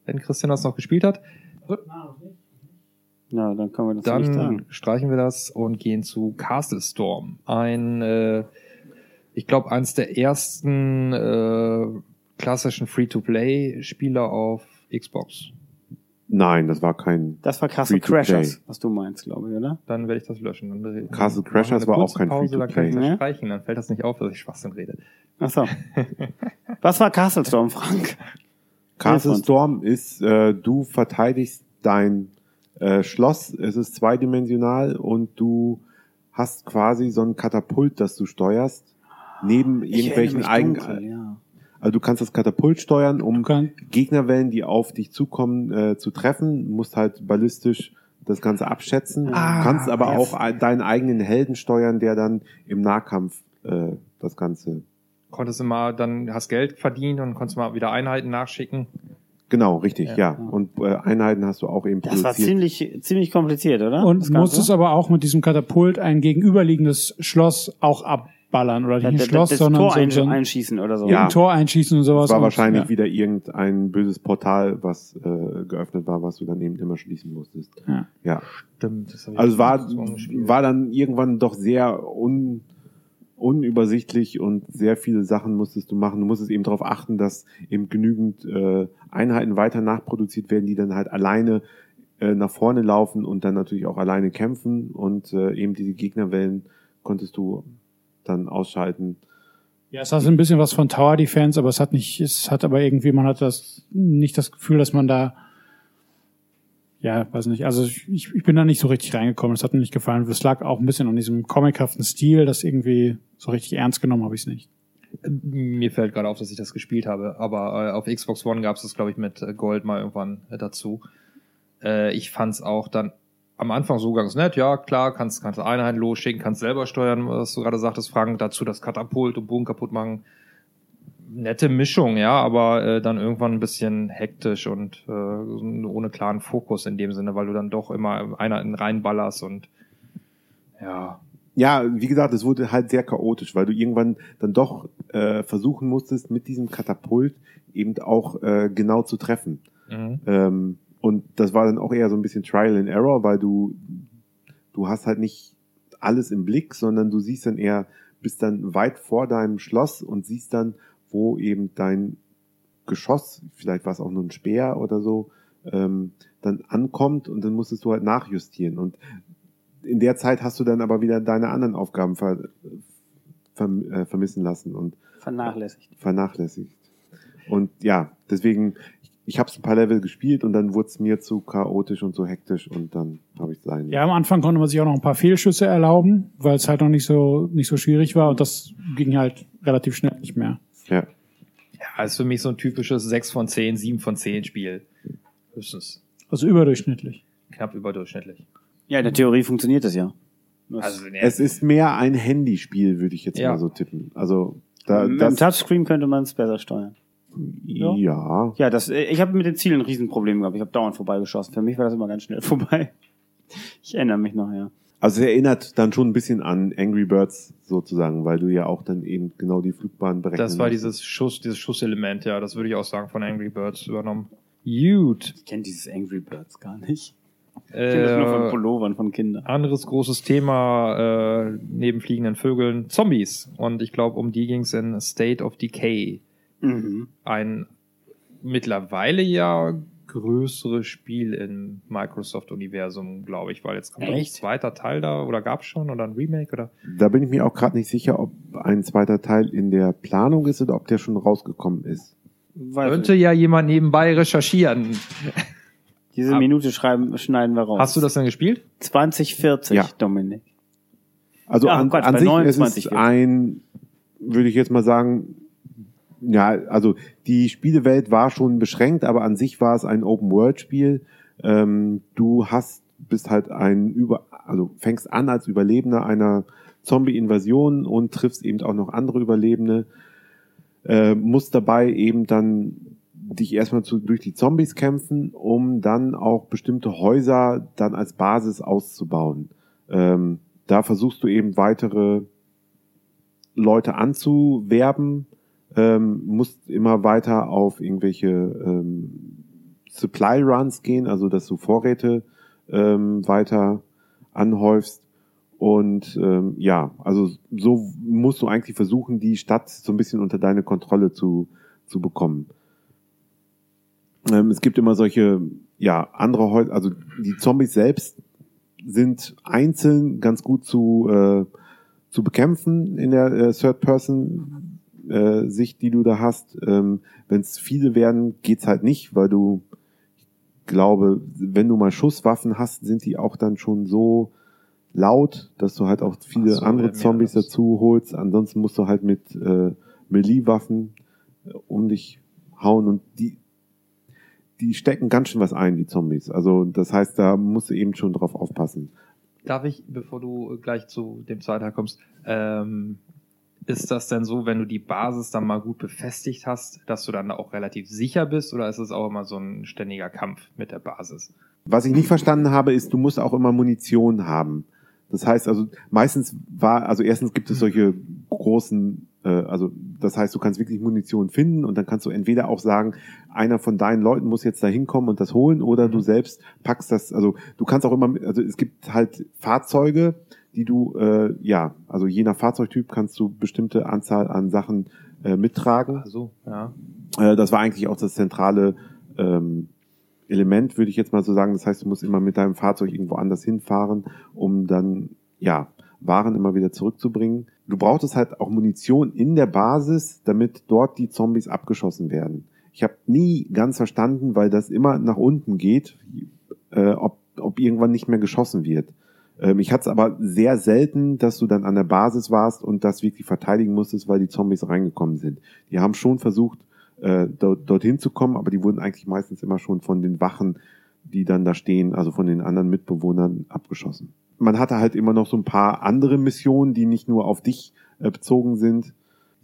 C: wenn Christian das noch gespielt hat.
A: Ja, dann können wir das nicht
C: Dann
A: sagen.
C: streichen wir das und gehen zu Castle Storm. Ein, äh, ich glaube, eines der ersten äh, klassischen Free-to-Play-Spieler auf Xbox.
B: Nein, das war kein
A: Das war Castle. Crashers, was du meinst, glaube ich, oder?
C: Dann werde ich das löschen. Dann
B: Castle Crashers war auch kein
C: Pause, Dann kann ich das
A: Free-to-Play.
C: streichen, dann fällt das nicht auf, dass ich Schwachsinn rede.
A: Ach so. was war Castle Storm, Frank?
B: Castle. Storm ist, äh, du verteidigst dein äh, Schloss, es ist zweidimensional und du hast quasi so ein Katapult, das du steuerst, neben irgendwelchen eigenen,
A: ja.
B: Also du kannst das Katapult steuern, um
D: Du
B: Gegnerwellen, die auf dich zukommen, äh, zu treffen, Du musst halt ballistisch das Ganze abschätzen,
C: Ah,
B: du kannst aber
A: ja.
B: auch ein- deinen eigenen Helden steuern, der dann im Nahkampf äh, das Ganze
C: Konntest immer, dann hast Geld verdient und konntest mal wieder Einheiten nachschicken.
B: Genau, richtig,
C: Ja.
B: ja. Und äh, Einheiten hast du auch eben
A: Das war ziemlich, ziemlich kompliziert, oder?
D: und musstest aber auch mit diesem Katapult ein gegenüberliegendes Schloss auch abballern. Oder nicht
A: das,
D: ein
A: das,
D: Schloss,
A: das
D: sondern
A: Tor
D: so,
A: ein,
D: so ein,
A: einschießen oder so.
B: Ja.
D: ein Tor einschießen und sowas.
B: Es war
D: und,
B: wahrscheinlich
D: ja.
B: wieder irgendein böses Portal, was äh, geöffnet war, was du dann eben immer schließen musstest.
D: Ja.
B: Ja.
C: Stimmt. Das
B: Also es war, war dann irgendwann doch sehr un, unübersichtlich und sehr viele Sachen musstest du machen. Du musstest eben darauf achten, dass eben genügend äh, Einheiten weiter nachproduziert werden, die dann halt alleine äh, nach vorne laufen und dann natürlich auch alleine kämpfen und äh, eben diese Gegnerwellen konntest du dann ausschalten.
D: Ja, es hat ein bisschen was von Tower Defense, aber es hat nicht, es hat aber irgendwie, man hat das nicht das Gefühl, dass man da, ja, weiß nicht, also ich, ich bin da nicht so richtig reingekommen, es hat mir nicht gefallen. Es lag auch ein bisschen an diesem comichaften Stil, das irgendwie so richtig ernst genommen habe ich es nicht.
C: Mir fällt gerade auf, dass ich das gespielt habe, aber äh, auf Xbox One gab es das, glaube ich, mit Gold mal irgendwann äh, dazu. Äh, ich fand's auch dann am Anfang so ganz nett, ja klar, kannst, kannst Einheiten losschicken, kannst selber steuern, was du gerade sagtest, Frank, dazu das Katapult und Boden kaputt machen. nette Mischung, ja, aber äh, dann irgendwann ein bisschen hektisch und äh, ohne klaren Fokus in dem Sinne, weil du dann doch immer einer in reinballerst und ja.
B: Ja, wie gesagt, es wurde halt sehr chaotisch, weil du irgendwann dann doch äh, versuchen musstest, mit diesem Katapult eben auch äh, genau zu treffen.
C: Mhm.
B: Ähm, und das war dann auch eher so ein bisschen Trial and Error, weil du, du hast halt nicht alles im Blick, sondern du siehst dann eher, bist dann weit vor deinem Schloss und siehst dann, wo eben dein Geschoss, vielleicht war es auch nur ein Speer oder so, ähm, dann ankommt und dann musstest du halt nachjustieren. Und in der Zeit hast du dann aber wieder deine anderen Aufgaben ver, ver, äh, vermissen lassen und
A: Vernachlässigt.
B: vernachlässigt. Und ja, deswegen, ich, habe es ein paar Level gespielt und dann wurde es mir zu chaotisch und so hektisch und dann habe ich sein.
D: Ja, am Anfang konnte man sich auch noch ein paar Fehlschüsse erlauben, weil es halt noch nicht so, nicht so schwierig war und das ging halt relativ schnell nicht mehr.
B: ja.
C: Ja, ist für mich so ein typisches 6 von 10, 7 von 10 Spiel. Höchstens
D: Also überdurchschnittlich.
C: knapp überdurchschnittlich.
A: Ja, in der Theorie funktioniert das ja. Das-
C: Also nee,
B: Es ist mehr ein Handyspiel, würde ich jetzt
C: Ja.
B: mal so tippen. Also da,
A: mit dem Touchscreen könnte man es besser steuern.
B: Ja. ja.
A: Ja, das, äh, ich habe mit den Zielen ein Riesenproblem gehabt. Ich habe dauernd vorbeigeschossen. Für mich war das immer ganz schnell vorbei. Ich erinnere mich noch, ja.
B: Also es erinnert dann schon ein bisschen an Angry Birds sozusagen, weil du ja auch dann eben genau die Flugbahn berechnen
C: das war dieses Schuss, dieses Schusselement, ja, das würde ich auch sagen, von Angry Birds übernommen. Gut.
A: Ich kenne dieses Angry Birds gar nicht. Ich kenne das nur von
C: Äh,
A: Pullovern von Kindern.
C: anderes großes Thema äh, neben fliegenden Vögeln, Zombies. Und ich glaube, um die ging es in State of Decay.
A: Mhm.
C: Ein mittlerweile ja größeres Spiel im Microsoft-Universum, glaube ich, weil jetzt kommt ein zweiter Teil da, oder gab es schon, oder ein Remake, oder?
B: Da bin ich mir auch gerade nicht sicher, ob ein zweiter Teil in der Planung ist oder ob der schon rausgekommen ist.
A: Weiß
C: Könnte
A: ich.
C: ja jemand nebenbei recherchieren.
A: Diese
C: Ab-
A: Minute schreiben, schneiden wir raus.
C: Hast du das denn gespielt?
A: 2040,
B: Ja.
A: Dominik.
B: Also
A: Ja,
B: an,
A: Quatsch,
B: an sich
A: 29
B: ist es
A: wird.
B: ein, würde ich jetzt mal sagen, ja, also die Spielewelt war schon beschränkt, aber an sich war es ein Open-World-Spiel. Ähm, du hast, bist halt ein über, also fängst an als Überlebender einer Zombie-Invasion und triffst eben auch noch andere Überlebende. Äh, musst dabei eben dann dich erstmal zu, durch die Zombies kämpfen, um dann auch bestimmte Häuser dann als Basis auszubauen. Ähm, da versuchst du eben weitere Leute anzuwerben, ähm, musst immer weiter auf irgendwelche ähm, Supply Runs gehen, also dass du Vorräte ähm, weiter anhäufst. Und ähm, ja, also so musst du eigentlich versuchen, die Stadt so ein bisschen unter deine Kontrolle zu, zu bekommen. Ähm, es gibt immer solche, ja, andere Häuser, also die Zombies selbst sind einzeln ganz gut zu, äh, zu bekämpfen in der äh, Third-Person-Sicht, die du da hast. Ähm, Wenn es viele werden, geht's halt nicht, weil du, ich glaube, wenn du mal Schusswaffen hast, sind die auch dann schon so laut, dass du halt auch viele
C: so,
B: andere Zombies dazu holst. Ansonsten musst du halt mit äh, Melee-Waffen äh, um dich hauen und die die stecken ganz schön was ein, die Zombies. Also das heißt, da musst du eben schon drauf aufpassen.
C: Darf ich, bevor du gleich zu dem zweiten kommst, ähm, ist das denn so, wenn du die Basis dann mal gut befestigt hast, dass du dann auch relativ sicher bist oder ist es auch immer so ein ständiger Kampf mit der Basis?
B: Was ich nicht verstanden habe, ist, du musst auch immer Munition haben. Das heißt also, meistens war, also erstens gibt es solche großen, äh, also das heißt, du kannst wirklich Munition finden und dann kannst du entweder auch sagen, einer von deinen Leuten muss jetzt da hinkommen und das holen oder du selbst packst das, also du kannst auch immer, also es gibt halt Fahrzeuge, die du, äh, ja, also je nach Fahrzeugtyp kannst du bestimmte Anzahl an Sachen äh, mittragen.
C: Also, ja.
B: Äh, das war eigentlich auch das zentrale ähm, Element, würde ich jetzt mal so sagen. Das heißt, du musst immer mit deinem Fahrzeug irgendwo anders hinfahren, um dann, ja, Waren immer wieder zurückzubringen. Du brauchtest halt auch Munition in der Basis, damit dort die Zombies abgeschossen werden. Ich habe nie ganz verstanden, weil das immer nach unten geht, äh, ob, ob irgendwann nicht mehr geschossen wird. Ähm, ich hatte es aber sehr selten, dass du dann an der Basis warst und das wirklich verteidigen musstest, weil die Zombies reingekommen sind. Die haben schon versucht, äh, dort, dorthin zu kommen, aber die wurden eigentlich meistens immer schon von den Wachen, die dann da stehen, also von den anderen Mitbewohnern abgeschossen. Man hatte halt immer noch so ein paar andere Missionen, die nicht nur auf dich äh, bezogen sind,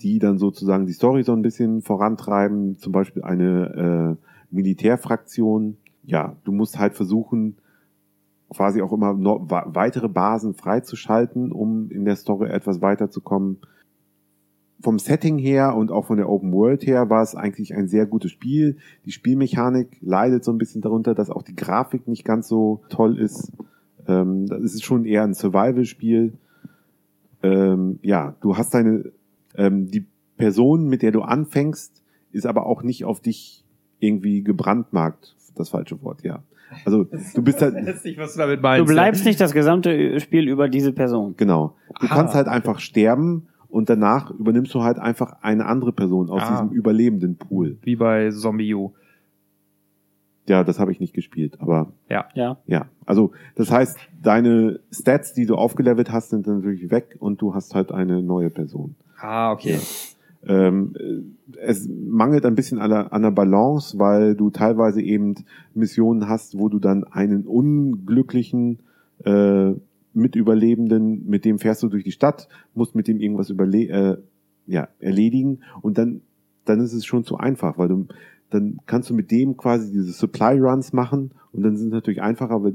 B: die dann sozusagen die Story so ein bisschen vorantreiben, zum Beispiel eine äh, Militärfraktion. Ja, du musst halt versuchen, quasi auch immer noch weitere Basen freizuschalten, um in der Story etwas weiterzukommen. Vom Setting her und auch von der Open World her war es eigentlich ein sehr gutes Spiel. Die Spielmechanik leidet so ein bisschen darunter, dass auch die Grafik nicht ganz so toll ist. Ähm, ist schon eher ein Survival-Spiel. Ähm, ja, du hast deine, ähm, die Person, mit der du anfängst, ist aber auch nicht auf dich irgendwie gebrandmarkt. Das falsche Wort, ja. Also du bist halt.
C: nicht, was du damit meinst.
A: Du bleibst nicht das gesamte Spiel über diese Person.
B: Genau. Du
C: Ah.
B: kannst halt einfach sterben und danach übernimmst du halt einfach eine andere Person aus
C: Ah.
B: diesem überlebenden Pool.
C: Wie bei Zombie U.
B: Ja, das habe ich nicht gespielt, aber
C: Ja.
A: Ja.
B: ja. Also das heißt, deine Stats, die du aufgelevelt hast, sind dann natürlich weg und du hast halt eine neue Person.
C: Ah, okay.
B: Ähm, äh, es mangelt ein bisschen an der, an der Balance, weil du teilweise eben Missionen hast, wo du dann einen unglücklichen äh, Mitüberlebenden, mit dem fährst du durch die Stadt, musst mit dem irgendwas überle äh, ja, erledigen und dann, dann ist es schon zu einfach, weil du dann kannst du mit dem quasi diese Supply Runs machen und dann sind es natürlich einfacher, aber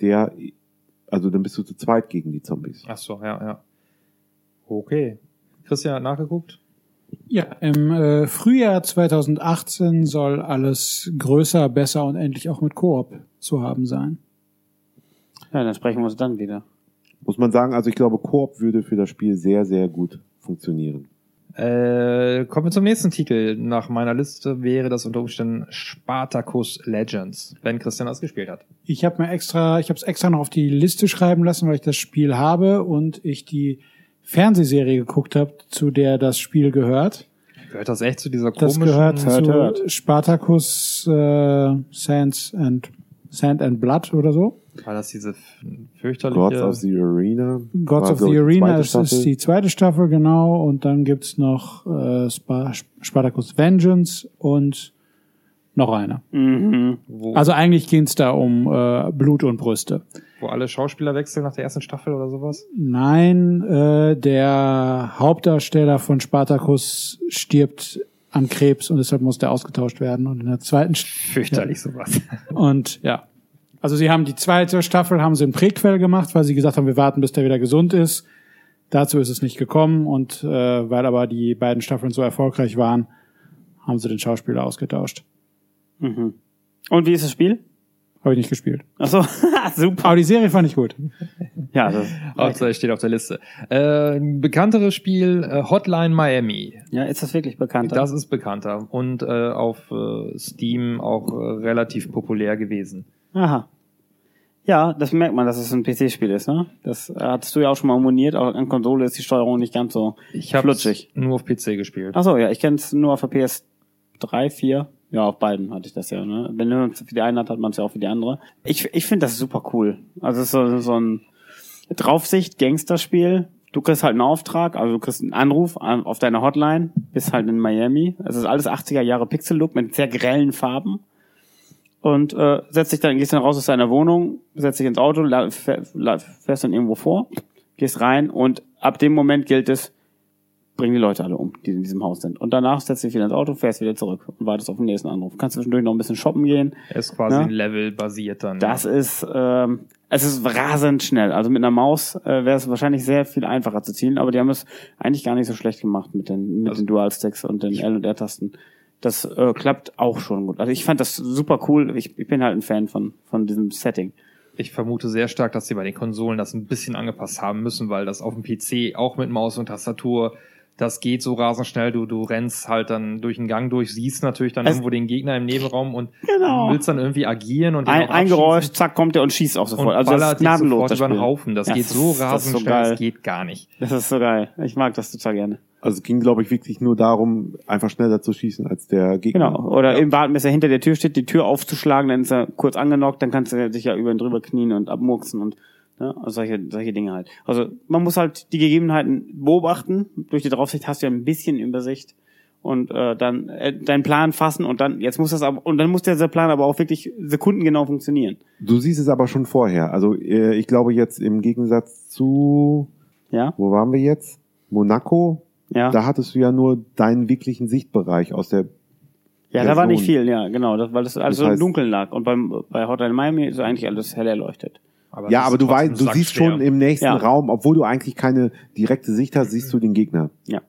B: der, also dann bist du zu zweit gegen die Zombies.
C: Ach so, ja, ja. Okay. Christian hat nachgeguckt?
D: Ja, im äh, Frühjahr 2018 soll alles größer, besser und endlich auch mit Koop zu haben sein.
A: Ja, dann sprechen wir uns dann wieder.
B: Muss man sagen, also ich glaube, Koop würde für das Spiel sehr, sehr gut funktionieren.
C: Äh, kommen wir zum nächsten Titel. Nach meiner Liste wäre das unter Umständen Spartacus Legends, wenn Christian das gespielt hat.
D: Ich habe mir extra, ich habe es extra noch auf die Liste schreiben lassen, weil ich das Spiel habe und ich die Fernsehserie geguckt habe, zu der das Spiel gehört.
C: Gehört das echt zu dieser
D: Das
C: komischen...
D: gehört
A: Hört,
D: zu
A: hört.
D: Spartacus äh, Sands and Sand and Blood oder so.
C: War das diese fürchterliche...
B: Gods of the Arena.
D: Gods
B: war
D: of the Arena ist, ist die zweite Staffel, genau. Und dann gibt's noch äh, Spa Spartacus Vengeance und noch eine.
A: Mhm.
D: Also eigentlich geht's da um äh, Blut und Brüste.
C: Wo alle Schauspieler wechseln nach der ersten Staffel oder sowas?
D: Nein, äh, der Hauptdarsteller von Spartacus stirbt an Krebs und deshalb muss der ausgetauscht werden. Und in der zweiten
C: Fürchterlich sowas.
D: und ja. Also sie haben die zweite Staffel haben sie im Prequel gemacht, weil sie gesagt haben, wir warten, bis der wieder gesund ist. Dazu ist es nicht gekommen und äh, weil aber die beiden Staffeln so erfolgreich waren, haben sie den Schauspieler ausgetauscht.
A: Mhm. Und wie ist das Spiel?
D: Habe ich nicht gespielt.
A: Ach so, super.
D: Aber die Serie fand ich gut.
A: Ja, das,
C: Hauptsache steht auf der Liste. Äh, ein bekannteres Spiel, äh, Hotline Miami.
A: ja, ist das wirklich bekannt?
C: Das ist bekannter und äh, auf äh, Steam auch äh, relativ populär gewesen.
A: Aha. Ja, das merkt man, dass es ein PC-Spiel ist, ne? Das hattest du ja auch schon mal moniert, auch an Konsole ist die Steuerung nicht ganz so
C: Ich habe
A: flutschig.
C: nur auf PC gespielt.
A: Ach so, ja, ich kenne es nur auf der PS3, 4. Ja, auf beiden hatte ich das ja. Ne? Wenn man es für die eine hat, hat man es ja auch für die andere. Ich, ich finde das super cool. Also es ist so, so ein Draufsicht-Gangsterspiel. Du kriegst halt einen Auftrag, also du kriegst einen Anruf an- auf deiner Hotline, bist halt in Miami. Es ist alles 80er Jahre Pixel-Look mit sehr grellen Farben. Und äh, setzt dich dann, gehst dann raus aus deiner Wohnung, setzt dich ins Auto, fährst dann irgendwo vor, gehst rein und ab dem Moment gilt es, bring die Leute alle um, die in diesem Haus sind. Und danach setzt dich wieder ins Auto, fährst wieder zurück und wartest auf den nächsten Anruf. Kannst zwischendurch noch ein bisschen shoppen gehen.
C: Ist quasi
A: Ja.
C: ein Level basiert dann.
A: Das ist, ähm, es ist rasend schnell. Also mit einer Maus äh, wäre es wahrscheinlich sehr viel einfacher zu zielen, aber die haben es eigentlich gar nicht so schlecht gemacht mit den, mit
C: Also-
A: den Dual-Sticks und den L- und R-Tasten. Das äh, klappt auch schon gut. Also ich fand das super cool. Ich, ich bin halt ein Fan von, von diesem Setting.
C: Ich vermute sehr stark, dass sie bei den Konsolen das ein bisschen angepasst haben müssen, weil das auf dem PC auch mit Maus und Tastatur, das geht so rasend schnell. Du, du rennst halt dann durch den Gang durch, siehst natürlich dann
A: Es-
C: irgendwo den Gegner im Nebenraum und
A: Genau.
C: willst dann irgendwie agieren und
A: Ein, ein Geräusch, zack, kommt der und schießt auch
C: und
A: sofort. Also das ist gnadenlos,
C: sofort
A: das
C: über den. Haufen. Das
A: Ja,
C: geht
A: das
C: so
A: ist- das ist
C: rasend
A: so
C: schnell, das geht gar nicht.
A: Das ist so geil. Ich mag das total gerne.
B: Also es ging, glaube ich, wirklich nur darum, einfach schneller zu schießen als der Gegner.
A: Genau. Oder eben warten, bis er hinter der Tür steht, die Tür aufzuschlagen, dann ist er kurz angenockt, dann kannst du dich ja über ihn drüber knien und abmurksen und ja, also solche, solche Dinge halt. Also man muss halt die Gegebenheiten beobachten. Durch die Draufsicht hast du ja ein bisschen Übersicht und äh, dann äh, deinen Plan fassen und dann jetzt muss das aber und dann muss dieser Plan aber auch wirklich sekundengenau funktionieren.
B: Du siehst es aber schon vorher. Also äh, ich glaube jetzt im Gegensatz zu,
A: Ja,
B: wo waren wir jetzt? Monaco
A: Ja.
B: Da hattest du ja nur deinen wirklichen Sichtbereich aus der
A: Ja, da war nicht viel, ja, genau, das, weil das alles
B: Das
A: so im
B: heißt-
A: Dunkeln lag. Und beim, bei Hotline Miami ist eigentlich alles hell erleuchtet.
C: Aber
B: Ja, aber du weißt, du siehst schon im nächsten
A: Ja.
B: Raum, obwohl du eigentlich keine direkte Sicht hast, siehst du den Gegner.
A: Ja.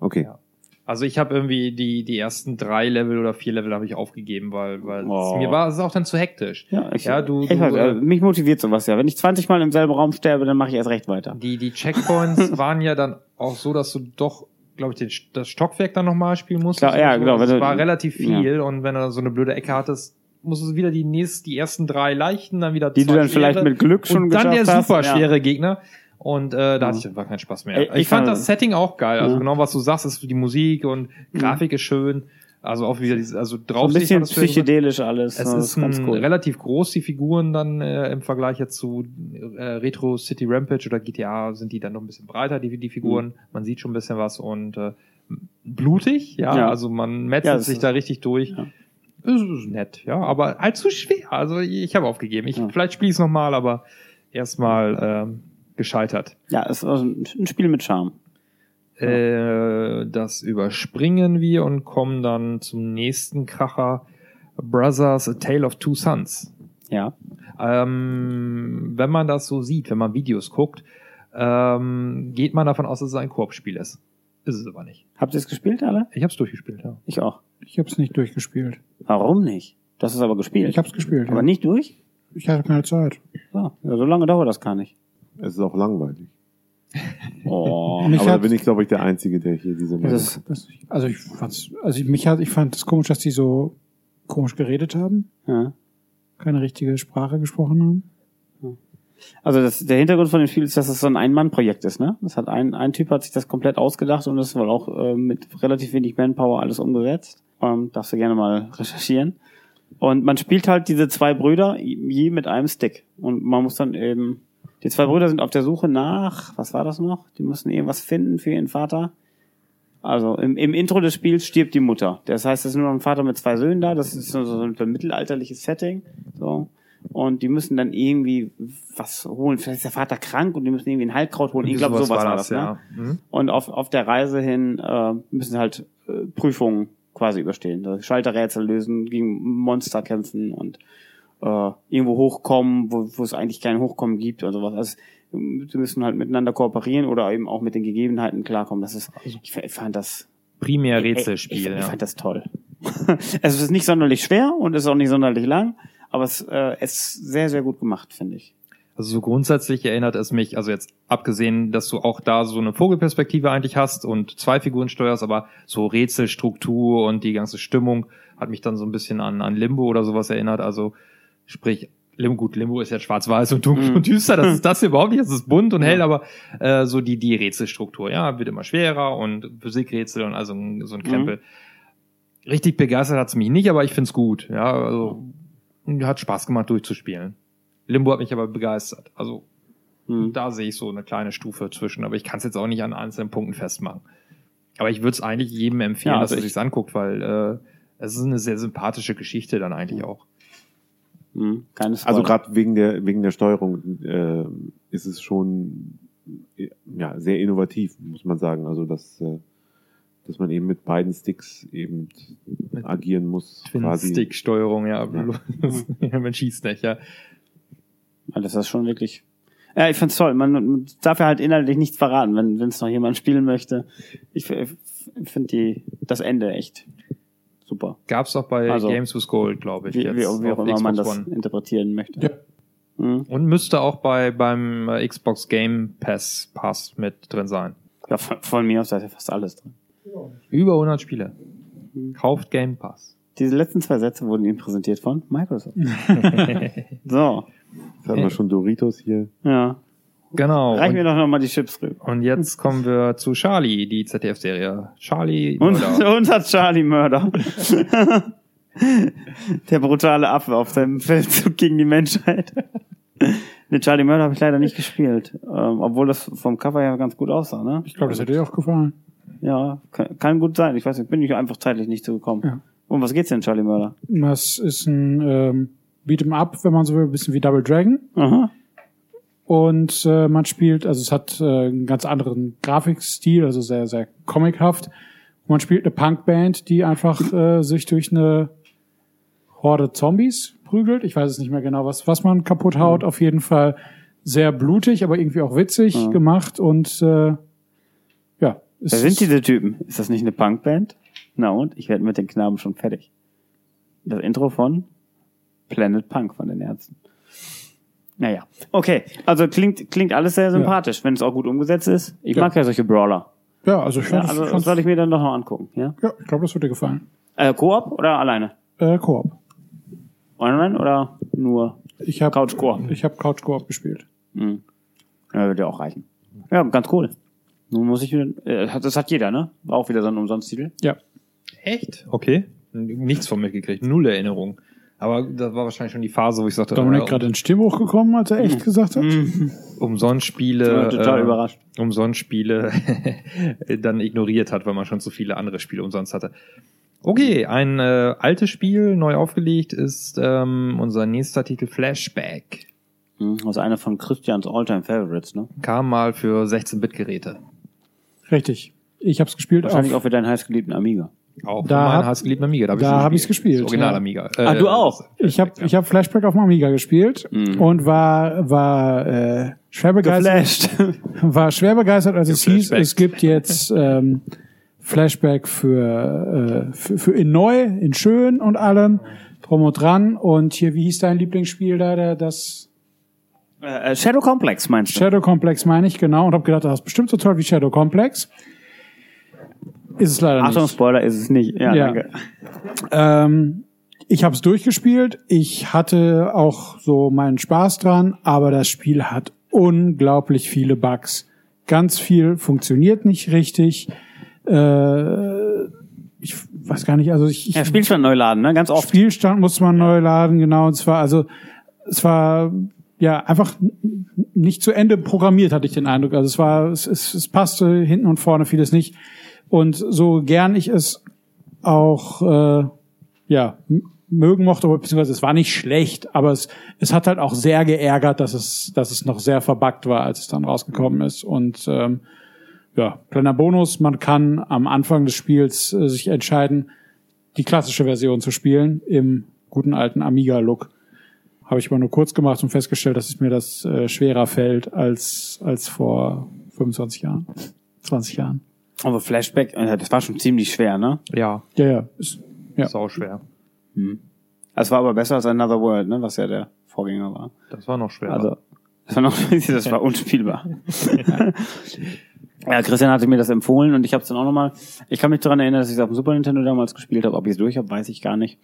B: Okay.
C: Ja. Also ich habe irgendwie die die ersten drei Level oder vier Level habe ich aufgegeben, weil weil
A: Oh.
C: es, mir war es auch dann zu hektisch.
A: Ja, ich,
C: Ja, du-
A: ich
C: du,
A: weiß,
C: äh,
A: mich motiviert sowas ja. Wenn ich 20 Mal im selben Raum sterbe, dann mache ich erst recht weiter.
C: Die die Checkpoints waren ja dann auch so, dass du doch glaube ich den, das Stockwerk dann nochmal spielen musstest.
A: Klar, ja,
C: so.
A: genau,
C: Das war relativ viel und wenn du so eine blöde Ecke hattest, musstest du wieder die nächsten, die ersten drei leichten, dann wieder
A: Die du dann vielleicht mit Glück schon
C: und dann der
A: geschafft hast,
C: super
A: ja.
C: schwere Gegner. Und äh, da
A: Ja.
C: hatte ich einfach keinen Spaß mehr. Ich,
A: ich
C: fand das Setting auch geil. Also
A: Ja.
C: genau was du sagst, ist die Musik und Grafik ist schön. Also auch wieder dieses, also
A: So
C: drauf
A: ein bisschen psychedelisch alles.
C: es
A: so,
C: ist
A: ganz cool.
C: relativ groß, die Figuren dann äh, im Vergleich jetzt zu äh, Retro City Rampage oder GTA sind die dann noch ein bisschen breiter, die, die Figuren.
A: Mhm.
C: Man sieht schon ein bisschen was und äh, blutig, ja,
A: Ja.
C: also man metzelt
A: Ja,
C: sich da richtig durch.
A: ja.
C: Ist nett, ja, aber halt zu schwer. Also ich habe aufgegeben. Ich,
A: Ja.
C: Vielleicht spiele ich es nochmal, aber erstmal ähm, gescheitert.
A: Ja, es ist ein ein Spiel mit Charme.
C: Äh, das überspringen wir und kommen dann zum nächsten Kracher. Brothers A Tale of Two Sons.
A: Ja.
C: Ähm, wenn man das so sieht, wenn man Videos guckt, ähm, geht man davon aus, dass es ein Koop-Spiel ist. Ist es aber nicht.
A: Habt ihr es gespielt alle?
C: Ich habe es durchgespielt, ja.
A: Ich auch.
D: Ich habe es nicht durchgespielt.
A: Warum nicht? Das ist aber gespielt.
D: Ich habe es gespielt.
A: aber
D: ja.
A: nicht durch?
D: Ich hatte keine Zeit.
A: So, ja, so lange dauert das gar nicht.
B: Es ist auch langweilig.
A: Oh.
D: Mich
B: Aber da bin ich, glaube ich, der Einzige, der hier diese Meinung
A: Das-
B: hat.
D: Das, also ich fand's, also ich, mich hat, ich fand es komisch, dass die so komisch geredet haben,
A: ja.
D: keine richtige Sprache gesprochen haben.
A: Also das, der Hintergrund von dem Spiel ist, dass es so ein Ein-Mann-Projekt ist, ne? Das hat ein, ein Typ hat sich das komplett ausgedacht und das wohl auch äh, mit relativ wenig Manpower alles umgesetzt. Ähm, darfst du gerne mal recherchieren. Und man spielt halt diese zwei Brüder je mit einem Stick. Und man muss dann eben, die zwei Brüder sind auf der Suche nach, was war das noch? Die müssen irgendwas finden für ihren Vater. Also im, im Intro des Spiels stirbt die Mutter. Das heißt, es ist nur noch ein Vater mit zwei Söhnen da. Das ist so ein mittelalterliches Setting. So. Und die müssen dann irgendwie was holen. Vielleicht ist der Vater krank und die müssen irgendwie ein Heilkraut holen. Ich glaube, sowas war das. Ne?
C: Mhm.
A: Und auf, auf der Reise hin äh, müssen sie halt äh, Prüfungen quasi überstehen. Also Schalterrätsel lösen, gegen Monster kämpfen und äh, irgendwo hochkommen, wo, wo es eigentlich kein Hochkommen gibt oder sowas. Also sie müssen halt miteinander kooperieren oder eben auch mit den Gegebenheiten klarkommen. Das ist, ich, f- ich fand das
C: Primär
A: ich,
C: Rätselspiel,
A: ich, ich
C: ja.
A: fand das toll. es ist nicht sonderlich schwer und es ist auch nicht sonderlich lang, aber es, äh, es ist sehr, sehr gut gemacht, finde ich.
C: Also so grundsätzlich erinnert es mich, also jetzt abgesehen, dass du auch da so eine Vogelperspektive eigentlich hast und zwei Figuren steuerst, aber so Rätselstruktur und die ganze Stimmung hat mich dann so ein bisschen an, an Limbo oder sowas erinnert. Also sprich, Limbo, gut, Limbo ist jetzt schwarz-weiß und dunkel
A: Mhm.
C: und düster, das ist das hier überhaupt nicht, das ist bunt und hell, aber äh, so die, die Rätselstruktur, ja, wird immer schwerer und Physikrätsel und also so ein Krempel. Richtig begeistert hat's mich nicht, aber ich find's gut, ja, also hat Spaß gemacht durchzuspielen. Limbo hat mich aber begeistert. Also
A: Hm.
C: da sehe ich so eine kleine Stufe zwischen, aber ich kann es jetzt auch nicht an einzelnen Punkten festmachen. Aber ich würde es eigentlich jedem empfehlen,
A: Ja,
C: dass
A: also
C: er
A: ich-
C: sich's anguckt, weil äh, es ist eine sehr sympathische Geschichte dann eigentlich auch.
A: Hm, keine Spoiler.
B: Also gerade wegen der wegen der Steuerung äh, ist es schon äh, ja sehr innovativ, muss man sagen. Also dass äh, dass man eben mit beiden Sticks eben
C: Mit
B: agieren muss. quasi.
C: Twin-Stick-Steuerung,
B: ja.
C: Ja. Man schießt nicht, ja.
A: Ja, das ist schon wirklich. Ja, ich find's toll. Man, man darf ja halt inhaltlich nichts verraten, wenn es noch jemand spielen möchte. Ich, f- finde die das Ende echt super.
C: Gab's auch bei
A: Also,
C: Games with Gold, glaube ich.
A: Wie,
C: jetzt
A: wie, auch- wie auch immer man
C: Xbox
A: das
C: One.
A: interpretieren möchte.
D: Ja.
A: Mhm.
C: Und müsste auch bei beim äh, Xbox Game Pass Pass mit drin sein.
A: Ja, von, von mir aus da ist ja fast alles drin.
C: Über 100 Spiele.
A: Mhm.
C: Kauft Game Pass.
A: Diese letzten zwei Sätze wurden Ihnen präsentiert von Microsoft. so,
B: Jetzt hatten wir schon Doritos hier.
A: ja.
C: Genau.
A: Reich
C: Und-
A: mir doch nochmal die Chips rüber.
C: Und jetzt kommen wir zu Charlie, die ZDF-Serie. Charlie
A: Und
C: Mörder.
A: unser Charlie Mörder. Der brutale Affe auf seinem Feldzug gegen die Menschheit. Den Charlie Murder habe ich leider nicht gespielt. Ähm, obwohl das vom Cover ja ganz gut aussah, ne?
D: Ich glaube, das hätte dir auch gefallen.
A: Ja, kann, kann gut sein. Ich weiß nicht, bin ich einfach zeitlich nicht zugekommen.
D: Ja.
A: Um was geht's denn, Charlie Murder?
D: Das ist ein ähm, Beat'em Up, wenn man so will, ein bisschen wie Double Dragon.
A: Aha.
D: und äh, man spielt, also es hat äh, einen ganz anderen Grafikstil, also sehr, sehr comichaft. Und man spielt eine Punkband, die einfach äh, sich durch eine Horde Zombies prügelt. Ich weiß es nicht mehr genau, was, was man kaputt haut. Auf jeden Fall sehr blutig, aber irgendwie auch witzig
A: Ja.
D: gemacht und äh,
A: Wer sind diese Typen? Ist das nicht eine Punkband? Na und? Ich werde mit den Knaben schon fertig. Das Intro von Planet Punk von den Ärzten. Naja. Okay. Also klingt, klingt alles sehr sympathisch, wenn es auch gut umgesetzt ist. Ich
D: Ja.
A: mag ja solche Brawler.
D: Ja, also ich
A: Ja,
D: fand,
A: also
D: ich
A: das soll ich mir dann doch noch angucken, ja?
D: ja, ich glaube, das wird dir gefallen.
A: Äh, Koop oder alleine?
D: Äh, Koop.
A: Online oder nur
D: Ich habe
A: Couch Koop?
D: Ich habe Couch Koop gespielt.
A: Hm. Ja, wird ja auch reichen. Ja, ganz cool. Nun muss ich wieder, äh, hat- das hat jeder, ne? War auch wieder so ein Umsonst-Titel.
D: Ja.
C: Echt? Okay. Nichts von mitgekriegt. Null Erinnerung. Aber das war wahrscheinlich schon die Phase, wo ich sagte,
D: Dominik
C: äh,
D: gerade in Stimmbruch gekommen, als er echt gesagt hat.
C: umsonst Spiele,
A: total
C: äh,
A: überrascht.
C: umsonst Spiele dann ignoriert hat, weil man schon so viele andere Spiele umsonst hatte. Okay, ein äh, altes Spiel, neu aufgelegt, ist ähm, unser nächster Titel Flashback.
A: Hm, Das ist einer von Christians Alltime Favorites, ne?
C: Kam mal für 16-Bit-Geräte.
D: Richtig. Ich habe es gespielt
A: Wahrscheinlich
D: auf,
A: auch für deinen heißgeliebten Amiga.
C: Auch
D: Da
C: für meinen heißgeliebten Amiga. Da, hab
D: da
C: schon
D: hab ich's gespielt,
C: Das Original
D: ja.
C: Amiga.
A: Ah, du auch?
D: Ich habe ich hab Flashback auf dem Amiga gespielt
A: Mhm.
D: und war war äh, schwer begeistert,
A: Geflasht.
D: war schwer begeistert, als es hieß, es gibt jetzt ähm, Flashback für, äh, für für in neu, in schön und allem drum und dran und hier wie hieß dein Lieblingsspiel da, der das
A: äh, Shadow Complex meinst du?
D: Shadow Complex meine ich genau und habe gedacht, das ist bestimmt so toll wie Shadow Complex. Ist es leider
A: Achtung,
D: nicht.
A: Spoiler ist es nicht. Ja,
D: Ja.
A: danke.
D: Ähm, ich habe es durchgespielt. Ich hatte auch so meinen Spaß dran, aber das Spiel hat unglaublich viele Bugs. Ganz viel funktioniert nicht richtig. Äh, ich weiß gar nicht, also ich, ich
A: Ja, Spielstand neu laden, ne? Ganz oft.
D: Spielstand musste man neu laden, genau. Und zwar, also es war ja einfach nicht zu Ende programmiert, hatte ich den Eindruck. Also es war, es, es, es passte hinten und vorne vieles nicht. Und so gern ich es auch äh, ja mögen mochte, beziehungsweise es war nicht schlecht, aber es, es hat halt auch sehr geärgert, dass es, dass es noch sehr verbuggt war, als es dann rausgekommen ist. Und ähm, ja, kleiner Bonus, man kann am Anfang des Spiels äh, sich entscheiden, die klassische Version zu spielen im guten alten Amiga-Look. Habe ich aber nur kurz gemacht und festgestellt, dass es mir das äh, schwerer fällt als, als vor 25 Jahren, 20 Jahren.
A: Aber Flashback, äh, das war schon ziemlich schwer, ne?
C: Ja,
D: Ja, ja. Ist, ja.
C: sau schwer.
A: Es war aber besser als Another World, ne? Was ja der Vorgänger war.
C: Das war noch schwer.
A: Also, das war noch, das war unspielbar. ja, Christian hatte mir das empfohlen und ich habe es dann auch nochmal. Ich kann mich daran erinnern, dass ich es auf dem Super Nintendo damals gespielt habe. Ob ich es durch habe, weiß ich gar nicht.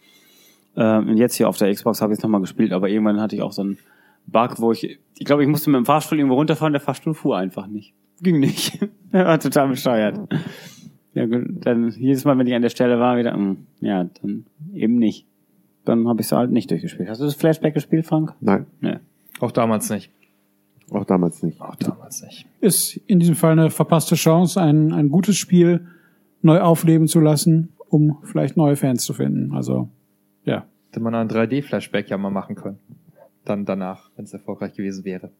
A: Ähm, und jetzt hier auf der Xbox habe ich es nochmal gespielt, aber irgendwann hatte ich auch so einen Bug, wo ich, ich glaube, ich musste mit dem Fahrstuhl irgendwo runterfahren, der Fahrstuhl fuhr einfach nicht. Ging nicht. er war total bescheuert. Ja, gut, dann jedes Mal, wenn ich an der Stelle war, wieder, mm, ja, dann eben nicht. Dann habe ich es halt nicht durchgespielt. Hast du das Flashback gespielt, Frank?
B: Nein,
A: Nee.
C: auch damals nicht.
B: auch damals nicht.
C: Auch damals nicht.
D: Ist in diesem Fall eine verpasste Chance, ein, ein gutes Spiel neu aufleben zu lassen, um vielleicht neue Fans zu finden. Also, ja.
C: Hätte man einen 3D-Flashback ja mal machen können. Dann danach, wenn es erfolgreich gewesen wäre.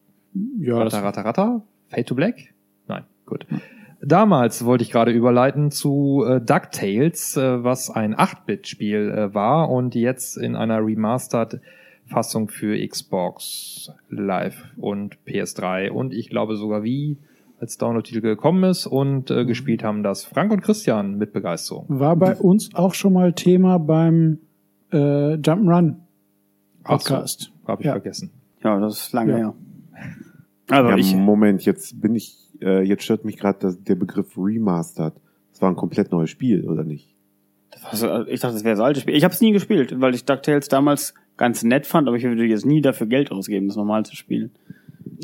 D: Ja,
C: Rata, rata, rata? Fade to Black? Nein, gut. Damals wollte ich gerade überleiten zu äh, DuckTales, äh, was ein 8-Bit-Spiel äh, war und jetzt in einer Remastered Fassung für Xbox Live und PS3 und ich glaube sogar wie als Download-Titel gekommen ist und äh, gespielt haben das Frank und Christian mit Begeisterung.
D: war bei uns auch schon mal Thema beim äh, Jump'n'Run Podcast.
C: Habe ich
D: Ja.
C: vergessen.
A: Ja, das ist lange
D: Ja.
A: her. Also
B: ja,
A: ich,
B: Moment, jetzt bin ich, äh, jetzt stört mich gerade der Begriff Remastered. Das war ein komplett neues Spiel, oder nicht?
A: also ich dachte, das wäre so altes Spiel. Ich habe es nie gespielt, weil ich DuckTales damals ganz nett fand, aber ich würde jetzt nie dafür Geld ausgeben, das normal zu spielen.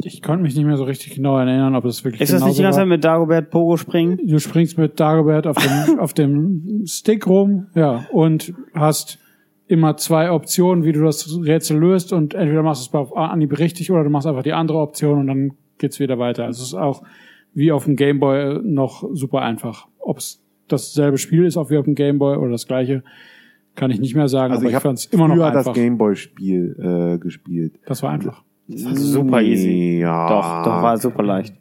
D: Ich konnte mich nicht mehr so richtig genau erinnern, ob das wirklich
A: Ist das nicht die ganze Zeit mit Dagobert Pogo springen?
D: Du springst mit Dagobert auf dem, auf dem Stick rum, ja, und hast immer zwei Optionen, wie du das Rätsel löst und entweder machst du es auf Anhieb richtig oder du machst einfach die andere Option und dann geht's wieder weiter. Also es ist auch wie auf dem Gameboy noch super einfach. Ob es dasselbe Spiel ist, auch wie auf dem Gameboy oder das gleiche, kann ich nicht mehr sagen,
B: Also
D: aber
B: ich
D: ich
B: habe
D: fand's immer noch
B: früher
D: einfach.
B: das Gameboy-Spiel äh, gespielt.
D: das war einfach.
A: Das war super easy.
B: Ja.
A: Doch, doch, war super leicht.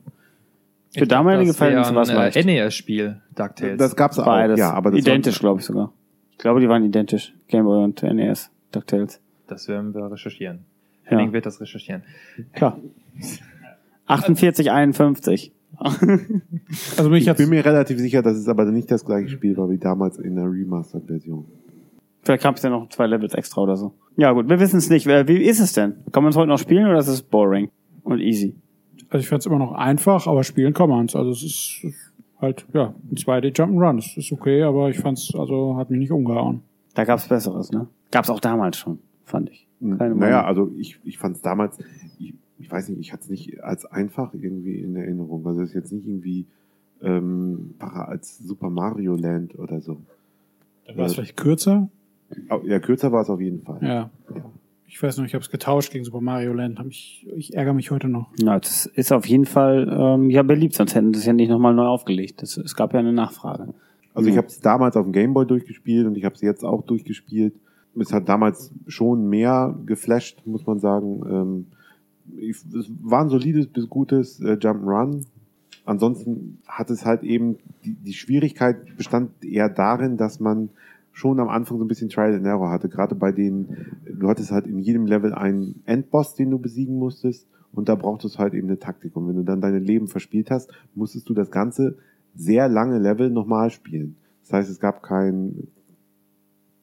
A: Für damalige Verhältnisse war es
C: ein
A: leicht.
C: NES-Spiel, DuckTales.
B: Das gab's auch,
A: Beides.
B: ja, aber das
A: identisch, glaube ich sogar. Ich glaube, die waren identisch. Game Boy und NES. DuckTales.
C: das werden wir recherchieren.
A: Ja.
C: Henning wird das recherchieren.
A: Klar. 48, 51.
D: Also mich
B: Ich
D: jetzt
B: bin mir relativ sicher, dass es aber nicht das gleiche Spiel war wie damals in der Remastered-Version.
A: Vielleicht gab es ja noch zwei Levels extra oder so. Ja gut, wir wissen es nicht. Wie ist es denn? Kann man es heute noch spielen oder ist es boring und easy?
D: Also ich fand es immer noch einfach, aber spielen kann man's. Also es ist halt, ja, ein 2D Jump'n'Run. Das ist okay, aber ich fand's, also hat mich nicht umgehauen.
A: Da gab es Besseres, ne? Gab es auch damals schon, fand ich. Keine
B: naja,
A: Meinung.
B: also ich, ich fand es damals, ich, ich weiß nicht, ich hatte es nicht als einfach irgendwie in Erinnerung. Also es ist jetzt nicht irgendwie ähm, als Super Mario Land oder so.
D: Dann war es vielleicht kürzer.
B: Au- Ja, kürzer war es auf jeden Fall.
D: Ja. Ich weiß noch, ich habe es getauscht gegen Super Mario Land. Hab ich, ich ärgere mich heute noch.
A: Ja, das ist auf jeden Fall ähm, ja beliebt, sonst hätten sie es ja nicht nochmal neu aufgelegt. Das, es gab ja eine Nachfrage.
B: Also ich
A: Mhm.
B: habe es damals auf dem Gameboy durchgespielt und ich habe es jetzt auch durchgespielt. Es hat damals schon mehr geflasht, muss man sagen. Ähm, es war ein solides bis gutes äh, Jump'n'Run. Ansonsten hat es halt eben, die, die Schwierigkeit bestand eher darin, dass man schon am Anfang so ein bisschen Trial and Error hatte. Gerade bei den, du hattest halt in jedem Level einen Endboss, den du besiegen musstest. Und da brauchtest du halt eben eine Taktik. Und wenn du dann deine Leben verspielt hast, musstest du das Ganze sehr lange Level nochmal spielen. Das heißt, es gab kein,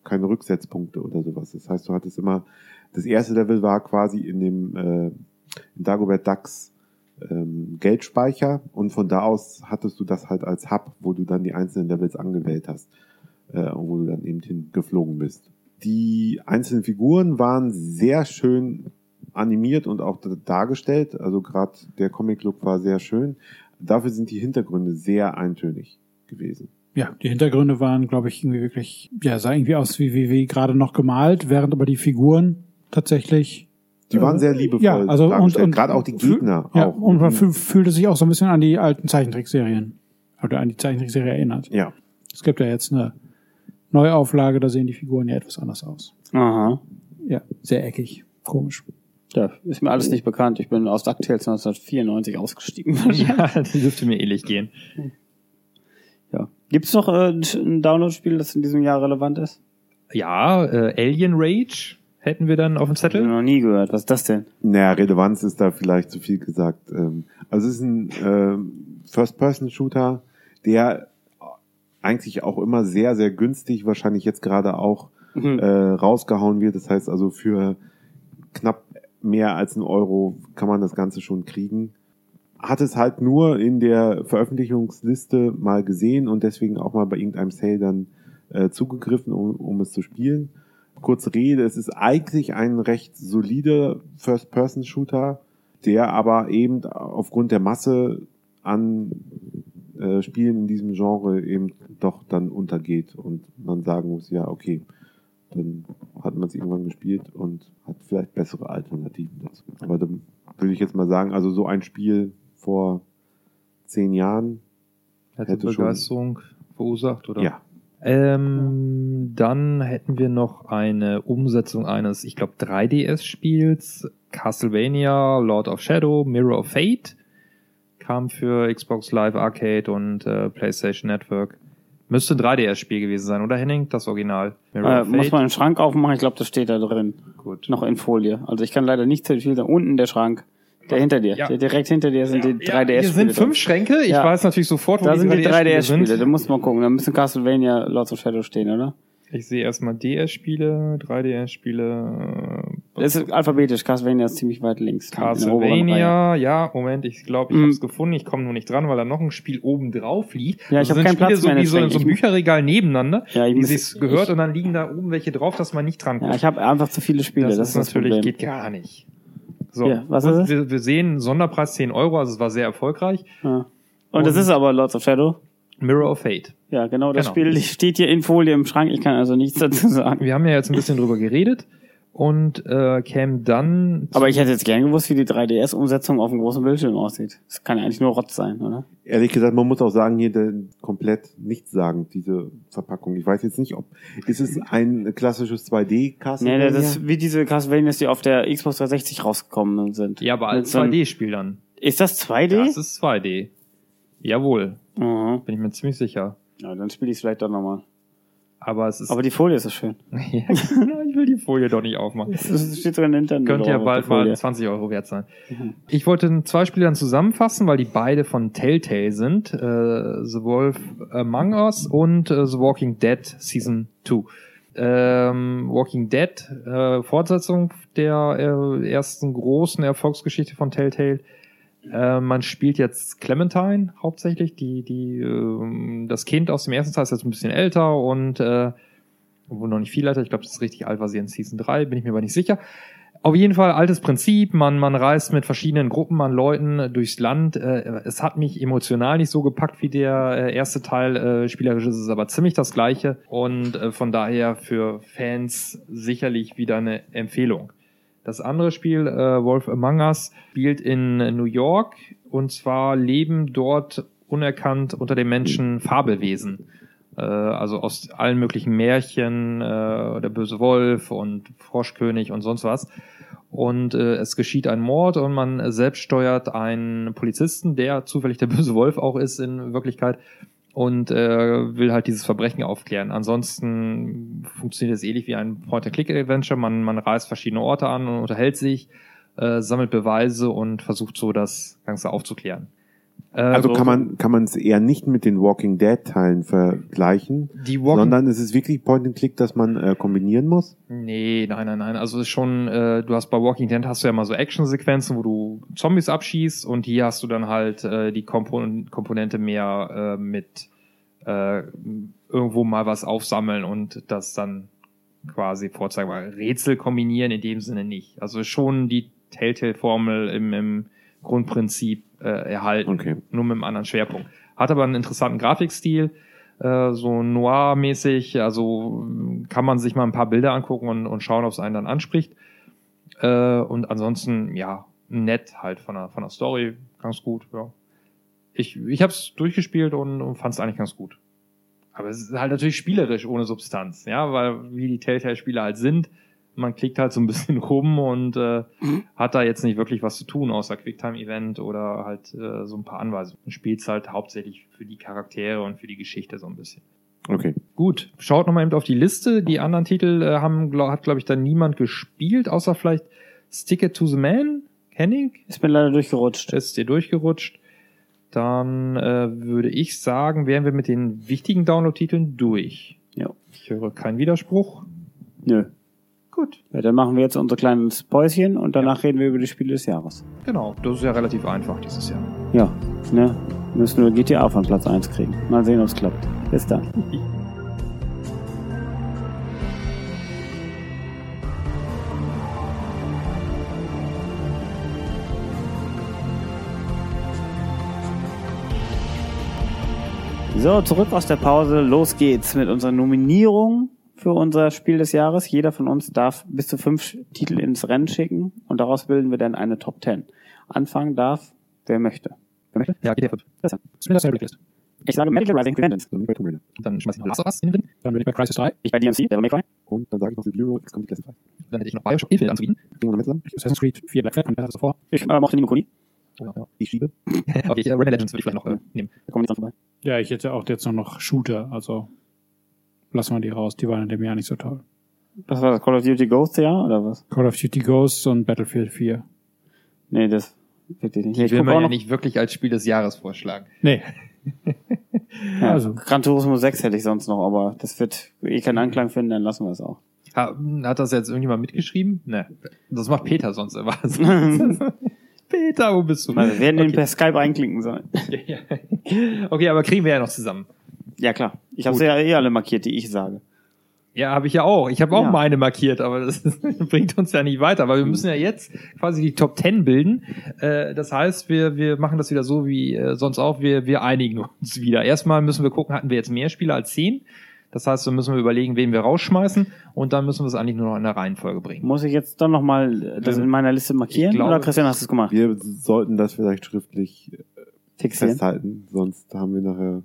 B: keine Rücksetzpunkte oder sowas. Das heißt, du hattest immer, das erste Level war quasi in dem äh, in Dagobert Ducks ähm, Geldspeicher und von da aus hattest du das halt als Hub, wo du dann die einzelnen Levels angewählt hast wo du dann eben hingeflogen bist. Die einzelnen Figuren waren sehr schön animiert und auch dargestellt. Also gerade der Comic-Look war sehr schön. Dafür sind die Hintergründe sehr eintönig gewesen.
D: Ja, die Hintergründe waren, glaube ich, irgendwie wirklich, ja, sah irgendwie aus wie, wie, wie gerade noch gemalt, während aber die Figuren tatsächlich.
B: Die waren
D: äh,
B: sehr liebevoll
D: Ja, also und, und
B: Gerade auch die Gegner.
D: Ja,
B: auch.
D: und man fühl- fühlte sich auch so ein bisschen an die alten Zeichentrickserien. Oder an die Zeichentrickserie erinnert.
B: ja.
D: Es gibt ja jetzt eine Neuauflage, da sehen die Figuren ja etwas anders aus.
A: Aha.
D: Ja, sehr eckig. Komisch.
A: Ja, ist mir alles nicht bekannt. Ich bin aus DuckTales 1994 ausgestiegen.
C: ja, das dürfte mir ähnlich gehen.
A: ja. Gibt's noch äh, ein Download-Spiel, das in diesem Jahr relevant ist?
C: Ja, äh, Alien Rage hätten wir dann auf dem
A: Ich habe
C: Zettel.
A: noch nie gehört. Was ist das denn?
B: Naja, Relevanz ist da vielleicht zu viel gesagt. Ähm, Also es ist ein ähm, First-Person-Shooter, der eigentlich auch immer sehr, sehr günstig, wahrscheinlich jetzt gerade auch
A: Mhm.
B: äh, rausgehauen wird. Das heißt also für knapp mehr als einen Euro kann man das Ganze schon kriegen. Hat es halt nur in der Veröffentlichungsliste mal gesehen und deswegen auch mal bei irgendeinem Sale dann äh, zugegriffen, um, um es zu spielen. Kurze Rede, es ist eigentlich ein recht solider First-Person-Shooter, der aber eben aufgrund der Masse an äh, Spielen in diesem Genre eben doch dann untergeht und man sagen muss, ja, okay, dann hat man es irgendwann gespielt und hat vielleicht bessere Alternativen dazu. Aber dann würde ich jetzt mal sagen, also so ein Spiel vor zehn Jahren,
C: Hätte
B: Hätte schon-
C: Begeisterung verursacht, oder?
B: ja.
C: Ähm, dann hätten wir noch eine Umsetzung eines, ich glaube, 3DS-Spiels. Castlevania, Lord of Shadow, Mirror of Fate. Kam für Xbox Live Arcade und äh, PlayStation Network. Müsste ein 3DS-Spiel gewesen sein, oder Henning? Das Original. Mirror
A: Äh, muss man den Schrank aufmachen? Ich glaube, das steht da drin.
C: Gut.
A: Noch in Folie. Also ich kann leider nicht zu viel sagen. Unten der Schrank. Der hinter dir.
C: Ja.
A: Der direkt hinter dir sind die
C: Ja,
A: 3DS-Spiele.
C: Hier sind fünf
A: drin.
C: Schränke. Ich
A: Ja.
C: weiß natürlich sofort, wo
A: Da
C: die
A: sind die 3DS-Spiele.
C: 3DS-Spiele
A: Da muss man gucken. Da müssen Castlevania Lords of Shadow stehen, oder?
C: Ich sehe erstmal DS-Spiele, 3DS-Spiele, äh,
A: Das ist alphabetisch. Castlevania ist ziemlich weit links.
C: Castlevania, ja, Moment, ich glaube, ich
A: Mm.
C: habe es gefunden. Ich komme nur nicht dran, weil da noch ein Spiel oben drauf liegt.
A: Ja, ich
C: Das
A: hab
C: sind
A: keinen
C: Spiele
A: Platz
C: so
A: mehr
C: wie so so.
A: Ich-
C: Bücherregal nebeneinander,
A: Ja, ich
C: wie sich's gehört,
A: ich-
C: und dann liegen da oben welche drauf, dass man nicht dran
A: Ja,
C: kommt.
A: ich habe einfach zu viele Spiele.
C: das,
A: Das,
C: ist
A: das
C: natürlich,
A: Problem.
C: geht gar nicht. So,
A: Ja, was
C: und
A: ist es?
C: Wir, wir sehen Sonderpreis 10 Euro, also es war sehr erfolgreich.
A: Ja. Und das ist aber Lords of Shadow.
C: Mirror of Fate.
A: Ja, genau. Das
C: Genau.
A: Spiel steht hier in Folie im Schrank. Ich kann also nichts dazu sagen.
C: Wir haben ja jetzt ein bisschen drüber geredet und äh, käme dann.
A: Aber ich hätte jetzt gern gewusst, wie die 3DS-Umsetzung auf dem großen Bildschirm aussieht. Das kann ja eigentlich nur Rotz sein, oder?
B: Ehrlich gesagt, man muss auch sagen, hier der, komplett nichts sagen, diese Verpackung. Ich weiß jetzt nicht, ob ist es ein klassisches 2D Castlevania?
A: Nee, das ist wie diese Castlevanias, die auf der Xbox 360 rausgekommen sind.
C: ja, aber als
A: Mit so einem-
C: 2D-Spiel dann.
A: Ist das 2D?
C: Das ist 2D. Jawohl,
A: Mhm.
C: bin ich mir ziemlich sicher.
A: Ja, dann spiele ich es vielleicht doch nochmal.
C: Aber es ist.
A: Aber die Folie ist so schön.
C: ja, ich will die Folie doch nicht aufmachen.
A: Das steht sogar Nintendo.
C: Könnte ja bald mal
A: Folie.
C: 20 Euro wert sein. Ich wollte zwei Spiele dann zusammenfassen, weil die beide von Telltale sind. Äh, The Wolf Among Us und äh, The Walking Dead Season 2. Ähm, Walking Dead, äh, Fortsetzung der äh, ersten großen Erfolgsgeschichte von Telltale. Äh, man spielt jetzt Clementine hauptsächlich, die, die, ähm, das Kind aus dem ersten Teil ist jetzt ein bisschen älter und äh, obwohl noch nicht viel älter, ich glaube, das ist richtig alt, war sie in Season 3, bin ich mir aber nicht sicher. Auf jeden Fall altes Prinzip, man, man reist mit verschiedenen Gruppen an Leuten durchs Land. Äh, es hat mich emotional nicht so gepackt wie der äh, erste Teil. Äh, spielerisch ist es aber ziemlich das gleiche und äh, von daher für Fans sicherlich wieder eine Empfehlung. Das andere Spiel, äh, Wolf Among Us, spielt in New York und zwar leben dort unerkannt unter den Menschen Fabelwesen. Äh, also aus allen möglichen Märchen, äh, der böse Wolf und Froschkönig und sonst was. Und äh, es geschieht ein Mord und man selbst steuert einen Polizisten, der zufällig der böse Wolf auch ist in Wirklichkeit und äh, will halt dieses Verbrechen aufklären. Ansonsten funktioniert es ähnlich wie ein Point-and-Click-Adventure. Man, man reist verschiedene Orte an und unterhält sich, äh, sammelt Beweise und versucht so das Ganze aufzuklären. Äh,
B: Also
A: so-
B: kann man kann man es eher nicht mit den Walking Dead Teilen vergleichen,
C: die
B: sondern es ist wirklich Point and Click, dass man äh, kombinieren muss.
C: Nee, nein, nein, nein. Also es ist schon, äh, du hast bei Walking Dead hast du ja mal so Action-Sequenzen, wo du Zombies abschießt und hier hast du dann halt äh, die Kompon Komponente mehr äh, mit äh, irgendwo mal was aufsammeln und das dann quasi vorzeigen. Weil Rätsel kombinieren in dem Sinne nicht. Also schon die Telltale-Formel im, im Grundprinzip äh, erhalten
B: Okay.
C: nur mit einem anderen Schwerpunkt. Hat aber einen interessanten Grafikstil, äh, so noir-mäßig, also mh, kann man sich mal ein paar Bilder angucken und, und schauen, ob es einen dann anspricht. Äh, und ansonsten, ja, nett halt von der, von der Story, ganz gut, ja. Ich, ich habe es durchgespielt und, und fand es eigentlich ganz gut. Aber es ist halt natürlich spielerisch ohne Substanz, ja, weil wie die Telltale-Spiele halt sind, man klickt halt so ein bisschen rum und äh, hat da jetzt nicht wirklich was zu tun, außer Quicktime-Event oder halt äh, so ein paar Anweisungen. Man spielt halt hauptsächlich für die Charaktere und für die Geschichte so ein bisschen.
B: Okay.
C: Gut, schaut nochmal eben auf die Liste. Die anderen Titel äh, haben, glaub, hat, glaube ich, dann niemand gespielt, außer vielleicht Stick It to the Man, Henning.
A: Ich bin leider durchgerutscht.
C: Ist dir durchgerutscht. Dann äh, würde ich sagen, wären wir mit den wichtigen Download-Titeln durch.
A: Ja.
C: Ich höre keinen Widerspruch.
A: Nö.
C: Gut,
A: Ja, dann machen wir jetzt unser kleines Päuschen und danach reden wir über die Spiele des Jahres.
C: genau. Das ist ja relativ einfach dieses Jahr.
A: Ja, ne? Wir müssen nur GTA von Platz 1 kriegen. Mal sehen, ob es klappt. Bis dann. So, zurück aus der Pause. Los geht's mit unserer Nominierung für unser Spiel des Jahres. Jeder von uns darf bis zu fünf Titel ins Rennen schicken und daraus bilden wir dann eine Top 10. Anfangen darf, wer möchte. Wer möchte?
C: Ja, GTA 5.
A: Das ist
D: Splinter Cell Blacklist.
A: Ich sage Medical Rising Repentance.
B: Dann bin ich bei Tomb Raider.
C: Dann schmeiß ich noch Last of Us in den Ring.
D: Dann bin ich bei Crisis 3.
A: Ich bei DMC, Devil May Cry.
B: Und dann sage ich noch jetzt kommt die Classified.
C: Dann hätte ich noch Bioshock Infinite anzubieten.
B: Wir zusammen?
D: Assassin's Creed 4 Black Flag und das davor.
A: Ich äh, mochte Nino Kuni.
C: Ja, ja.
B: Ich schiebe.
C: okay, ich, äh, Red Legends würde ich vielleicht noch äh, nehmen.
A: Da kommen die dran vorbei.
D: Ja, ich hätte auch jetzt nur noch Shooter, also lassen wir die raus. Die waren in dem Jahr nicht so toll.
A: Was war das? Call of Duty Ghosts Jahr oder was?
D: Call of Duty Ghosts und Battlefield 4.
A: Nee, das wirklich nicht.
C: Ich
A: Ich
C: will man
A: auch
C: ja
A: noch.
C: nicht wirklich als Spiel des Jahres vorschlagen.
D: Nee,
A: Ja,
D: also.
A: Gran Turismo 6 hätte ich sonst noch, aber das wird eh keinen Anklang finden, dann lassen wir es auch.
C: Ha, Hat das jetzt irgendjemand mitgeschrieben? Ne. Das macht Peter sonst immer. Peter, wo bist du?
A: Wir werden den
C: okay.
A: per Skype einklinken sollen.
C: okay, aber kriegen wir ja noch zusammen.
A: Ja, klar. Ich habe sie ja eh alle markiert, die ich sage.
C: Ja, habe ich ja auch. Ich habe auch
A: Ja.
C: meine markiert, aber das bringt uns ja nicht weiter, weil wir müssen ja jetzt quasi die Top 10 bilden. Äh, das heißt, wir, wir machen das wieder so wie äh, sonst auch. Wir, wir einigen uns wieder. Erstmal müssen wir gucken, hatten wir jetzt mehr Spieler als 10? Das heißt, da müssen wir überlegen, wen wir rausschmeißen und dann müssen wir es eigentlich nur noch in der Reihenfolge bringen.
A: Muss ich jetzt doch nochmal das in meiner Liste markieren?
C: Glaube,
A: oder Christian, hast du es gemacht?
B: Wir sollten das vielleicht schriftlich
A: Fixieren.
B: festhalten, sonst haben wir nachher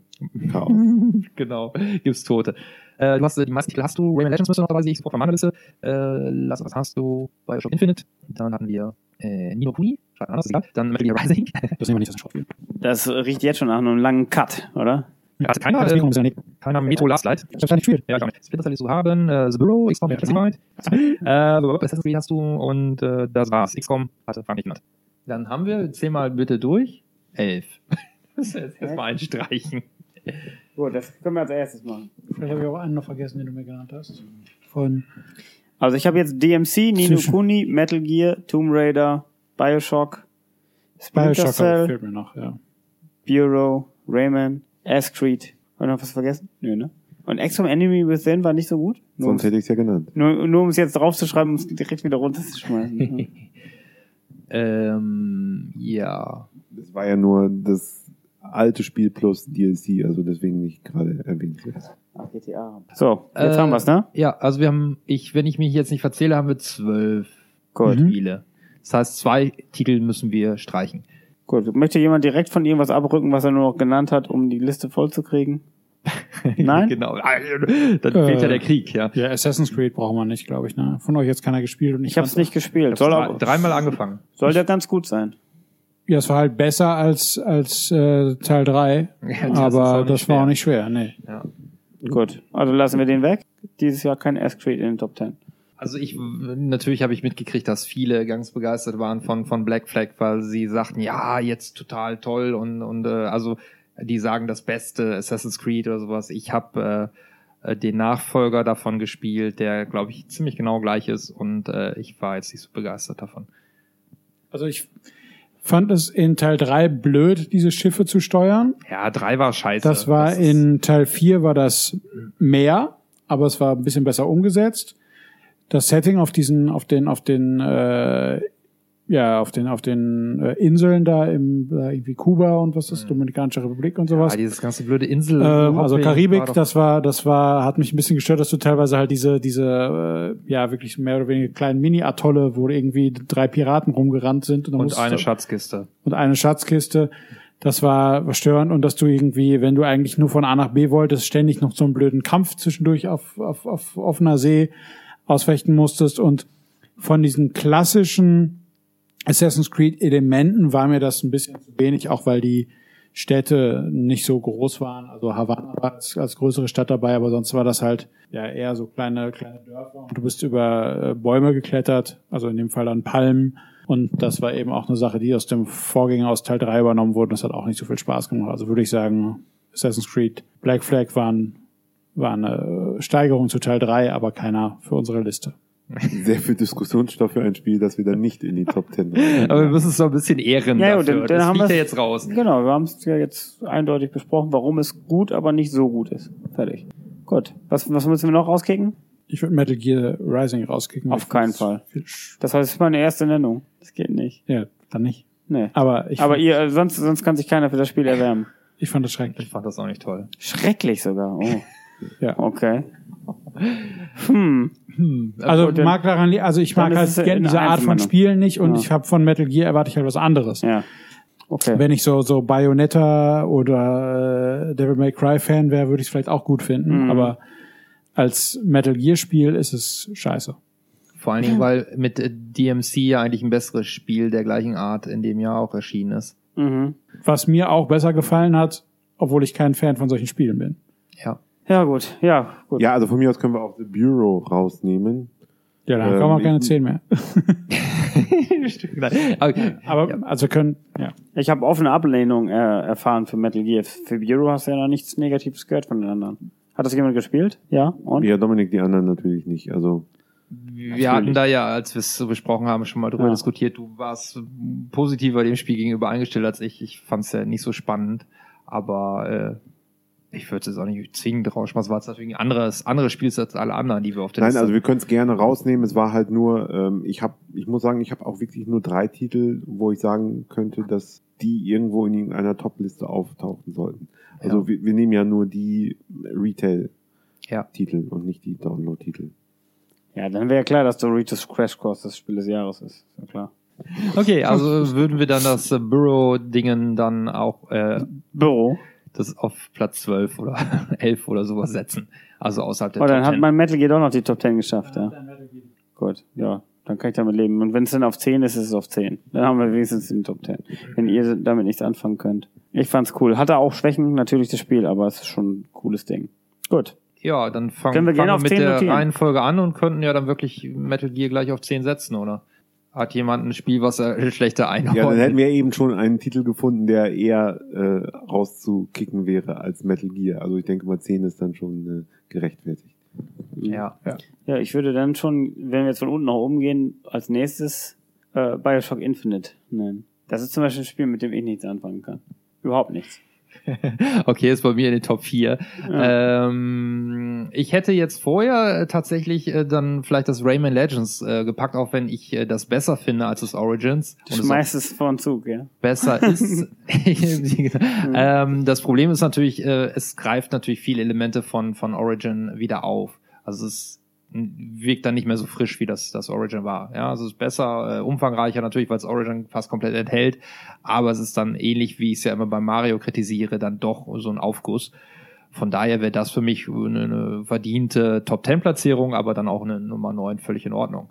B: Chaos.
C: genau, gibt's Tote. Äh, du hast äh, die meisten Titel hast du, Rayman Legends müsste noch dabei, sehe ich sofort von meiner Liste. Äh, lass, was hast du? Bioshock Infinite. Dann hatten wir äh, Nino Kuni, schreibt anders, egal. Dann Metal Gear Rising.
D: Das nehmen wir nicht als Schauspiel.
A: Das riecht jetzt schon nach einem langen Cut, oder?
C: Also keiner,
D: das
C: äh,
D: ja nicht.
C: keiner Metro Last Light.
D: Ich hab's ja nicht gespielt.
C: Ja, ich auch nicht. Splinter Cell ist zu haben, äh, The Bureau, XCOM, ja, Classified. Äh, Assassin's Creed hast du und äh, das war's. XCOM hatte Frank nicht genannt. Dann haben wir, zähl mal bitte durch, elf. Das ist jetzt erstmal einstreichen.
A: Gut, das können wir als erstes machen.
D: Vielleicht habe ich auch einen noch vergessen, den du mir genannt hast. Von
A: Also ich habe jetzt DMC, Nino Kuni, Metal Gear, Tomb Raider, Bioshock, Splinter
D: Bioshock
A: Cell,
D: fehlt mir noch, ja.
A: Bureau, Rayman, Ass Creed. Haben wir noch was vergessen? Nö, ne? Und XCOM Enemy Within war nicht so gut? Nur,
B: Sonst hätte ich es ja genannt.
A: nur, nur um es jetzt draufzuschreiben, um es direkt wieder runterzuschmeißen.
C: Ähm, ja.
B: Das war ja nur das alte Spiel plus DLC, also deswegen nicht gerade erwähnt.
A: Ach, GTA. So, jetzt
C: Äh,
A: haben wir's, ne?
C: Ja, also wir haben, ich, wenn ich mich jetzt nicht verzähle, haben wir zwölf
A: Gut.
C: Spiele. Das heißt, zwei Titel müssen wir streichen.
A: Gut. Möchte jemand direkt von irgendwas abrücken, was er nur noch genannt hat, um die Liste vollzukriegen? Nein?
C: genau. Dann fehlt ja
D: Äh,
C: der Krieg, ja.
D: Ja, Assassin's Creed braucht man nicht, glaube ich. Ne? Von euch jetzt keiner gespielt und
A: Ich habe es nicht gespielt. Soll,
C: Drei,
A: aber,
C: dreimal angefangen.
A: soll der ganz gut sein?
D: Ja, es war halt besser als, als äh, Teil 3,
C: Ja, das
D: aber das war
C: schwer.
D: auch nicht schwer. Nee.
C: Ja.
A: Gut. Also lassen wir den weg. Dieses Jahr kein Ass Creed in den Top 10.
C: Also ich natürlich habe ich mitgekriegt, dass viele ganz begeistert waren von von Black Flag, weil sie sagten, ja, jetzt total toll und und äh, also die sagen das beste Assassin's Creed oder sowas. Ich habe äh, äh, den Nachfolger davon gespielt, der glaube ich ziemlich genau gleich ist und äh, ich war jetzt nicht so begeistert davon.
D: Also ich fand es in Teil 3 blöd, diese Schiffe zu steuern.
C: Ja, drei war scheiße.
D: Das war
C: ist-
D: in Teil 4 war das mehr, aber es war ein bisschen besser umgesetzt. Das Setting auf diesen, auf den, auf den, äh, ja, auf den, auf den äh, Inseln da im äh, irgendwie Kuba und was ist das, Dominikanische Republik und sowas.
C: ja, dieses ganze blöde Insel.
D: Ähm, also Karibik,
C: war
D: das war, das war, hat mich ein bisschen gestört, dass du teilweise halt diese, diese, äh, ja, wirklich mehr oder weniger kleinen Mini-Atolle, wo irgendwie drei Piraten rumgerannt sind.
C: und
D: musstest
C: eine
D: du-
C: Schatzkiste.
D: und eine Schatzkiste. Das war störend und dass du irgendwie, wenn du eigentlich nur von A nach B wolltest, ständig noch so einen blöden Kampf zwischendurch auf, auf, auf offener See ausfechten musstest und von diesen klassischen Assassin's Creed Elementen war mir das ein bisschen zu wenig, auch weil die Städte nicht so groß waren. Also Havanna war als, als größere Stadt dabei, aber sonst war das halt ja eher so kleine, kleine Dörfer. Und du bist über äh, Bäume geklettert, also in dem Fall dann Palmen. Und das war eben auch eine Sache, die aus dem Vorgänger aus Teil 3 übernommen wurde. Das hat auch nicht so viel Spaß gemacht. Also würde ich sagen, Assassin's Creed Black Flag waren, war eine Steigerung zu Teil 3, aber keiner für unsere Liste.
B: Sehr viel Diskussionsstoff für ein Spiel, das wir dann nicht in die Top Ten rein-
C: Aber wir müssen es so ein bisschen ehren
A: Ja,
C: dafür.
A: und dann- dann
C: das
A: haben
C: fliegt ja jetzt raus.
A: Genau, wir haben es ja jetzt eindeutig besprochen, warum es gut, aber nicht so gut ist. Fertig. Gut. Was, was müssen wir noch rauskicken?
D: Ich würde Metal Gear Rising rauskicken.
A: Auf keinen Fall. Das heißt, es ist meine erste Nennung. Das geht nicht.
D: Ja, dann nicht.
A: Nee.
D: Aber ich,
A: Aber ihr, sonst, sonst kann sich keiner für das Spiel erwärmen.
D: ich fand das schrecklich.
C: Ich fand das auch nicht toll.
A: Schrecklich sogar. Oh.
D: Ja.
A: Okay. Hm.
D: Also
A: gut, dann-
D: mag daran, also ich mag halt
A: eine
D: diese Art von. Spielen nicht und
A: Ja.
D: ich habe von Metal Gear erwarte ich halt was anderes.
A: Ja. Okay.
D: Wenn ich so so Bayonetta oder äh, Devil May Cry Fan wäre, würde ich es vielleicht auch gut finden,
A: Mhm.
D: aber als Metal Gear Spiel ist es scheiße.
C: Vor allen Dingen, weil mit äh, DMC ja eigentlich ein besseres Spiel der gleichen Art in dem Jahr auch erschienen ist.
A: Mhm.
D: Was mir auch besser gefallen hat, obwohl ich kein Fan von solchen Spielen bin.
C: Ja.
A: Ja, gut. Ja, gut.
B: Ja, also von mir aus können wir auch The Bureau rausnehmen.
D: Ja, dann
B: Ähm,
D: kann man keine
B: ich-
D: 10 mehr.
C: Okay.
D: Aber also können, ja.
A: Ich habe offene Ablehnung äh, erfahren für Metal Gear. Für Bureau hast du ja noch nichts Negatives gehört von den anderen. Hat das jemand gespielt? Ja. Und?
B: Ja, Dominik, die anderen natürlich nicht. Also
C: Wir hatten da ja, als wir es so besprochen haben, schon mal drüber
A: Ja.
C: diskutiert. Du warst positiver dem Spiel gegenüber eingestellt als ich. Ich fand es ja nicht so spannend, aber äh, ich würde es auch nicht zwingend rausschmeißen, weil es natürlich ein anderes, anderes Spiel ist als alle anderen, die wir auf der
B: Nein,
C: Liste
B: also wir können es gerne rausnehmen. Es war halt nur, ähm, ich habe, ich muss sagen, ich habe auch wirklich nur drei Titel, wo ich sagen könnte, dass die irgendwo in irgendeiner Top-Liste auftauchen sollten. Also
C: Ja.
B: wir, wir nehmen ja nur die Retail.
C: Ja.
B: Und nicht die Download-Titel.
A: Ja, dann wäre klar, dass Doritos Crash Course das Spiel des Jahres ist. Ja klar.
C: Okay, also würden wir dann das äh, Burrow-Dingen dann auch äh,
A: Büro.
C: Das auf Platz 12 oder 11 oder sowas setzen. Also außerhalb der
A: Oh, dann
C: Top
A: hat
C: 10.
A: mein Metal Gear doch noch die Top 10 geschafft, ja. Gut, ja. Dann kann ich damit leben. Und wenn es dann auf 10 ist, ist es auf 10. Dann haben wir wenigstens die Top 10. Wenn ihr damit nichts anfangen könnt. Ich fand's cool. Hatte auch Schwächen, natürlich das Spiel, aber es ist schon ein cooles Ding. Gut.
C: Ja, dann fangen,
A: Können wir
C: fangen
A: gerne
C: wir mit
A: 10
C: der
A: notieren.
C: Reihenfolge an und könnten ja dann wirklich Metal Gear gleich auf 10 setzen, oder? Hat jemand ein Spiel, was er schlechter einordnet?
B: Ja, dann hätten wir eben schon einen Titel gefunden, der eher äh, rauszukicken wäre als Metal Gear. Also ich denke mal, 10 ist dann schon äh, gerechtfertigt.
C: ja.
A: Ja, ich würde dann schon, wenn wir jetzt von unten nach oben gehen, als nächstes äh, Bioshock Infinite nennen. Das ist zum Beispiel ein Spiel, mit dem ich nichts anfangen kann. Überhaupt nichts.
C: Okay, ist bei mir in den Top 4. Ähm, ich hätte jetzt vorher äh, tatsächlich äh, dann vielleicht das Rayman Legends äh, gepackt, auch wenn ich äh, das besser finde als das Origins.
A: Du
C: Und
A: schmeißt es vor den Zug, ja.
C: besser ist. ähm, das Problem ist natürlich, äh, es greift natürlich viele Elemente von, von Origin wieder auf. Also es wirkt dann nicht mehr so frisch, wie das, das Origin war. Ja, es ist besser, äh, umfangreicher natürlich, weil es Origin fast komplett enthält, aber es ist dann ähnlich, wie ich es ja immer bei Mario kritisiere, dann doch so ein Aufguss. Von daher wäre das für mich eine, eine verdiente Top-10-Platzierung, aber dann auch eine Nummer 9 völlig in Ordnung.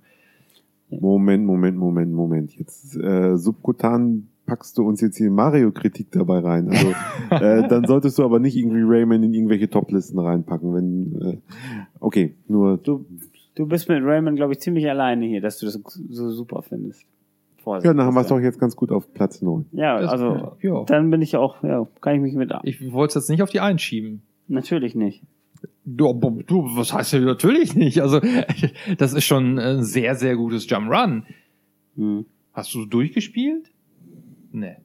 B: Moment, Moment, Moment, Moment. Jetzt äh, subkutan packst du uns jetzt hier Mario-Kritik dabei rein. Also äh, dann solltest du aber nicht irgendwie Rayman in irgendwelche Top-Listen reinpacken. Wenn äh, okay, nur
A: Du, du bist mit Raymond, glaube ich, ziemlich alleine hier, dass du das so super findest. Vorsicht.
B: ja, dann haben wir es doch jetzt ganz gut auf Platz 9.
A: Ja,
C: Das-
A: also,
C: ja.
A: dann bin ich auch, ja, kann ich mich mit,
C: Ich wollte es jetzt nicht auf die einschieben.
A: natürlich nicht.
C: Du, du, was heißt denn natürlich nicht? Also, das ist schon ein sehr, sehr gutes Jump Run.
A: Hm.
C: Hast du durchgespielt? Nee.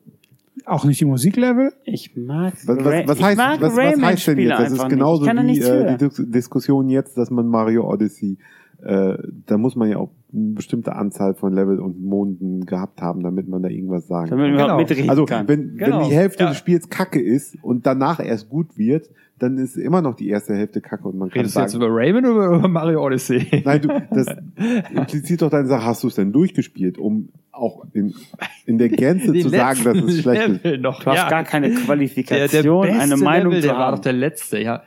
D: Auch nicht die Musiklevel?
A: Ich mag,
B: Was, was, was,
A: ich
B: heißt,
A: mag
B: was, was heißt denn jetzt? Das ist genauso
A: kann
B: wie äh, die Dis Diskussion jetzt, dass man Mario Odyssey, äh, da muss man ja auch eine bestimmte Anzahl von Level und Monden gehabt haben, damit man da irgendwas sagen
A: Damit man
C: Genau.
A: überhaupt mitreden
B: Also
A: kann.
B: wenn,
C: Genau,
B: wenn die Hälfte
C: ja.
B: des Spiels Kacke ist und danach erst gut wird, dann ist immer noch die erste Hälfte Kacke und man kann
C: Redest du jetzt
B: sagen,
C: über Rayman oder über Mario Odyssey?
B: nein, du, das impliziert doch deine Sache, hast du es denn durchgespielt, um auch in, in der Gänze zu sagen, dass es schlecht ist.
C: Level noch.
A: Du hast
C: ja.
A: gar keine
C: der, der
A: Qualifikation,
C: beste
A: eine Meinung
C: Level,
A: zu
C: der war doch
A: haben.
C: der letzte, ja.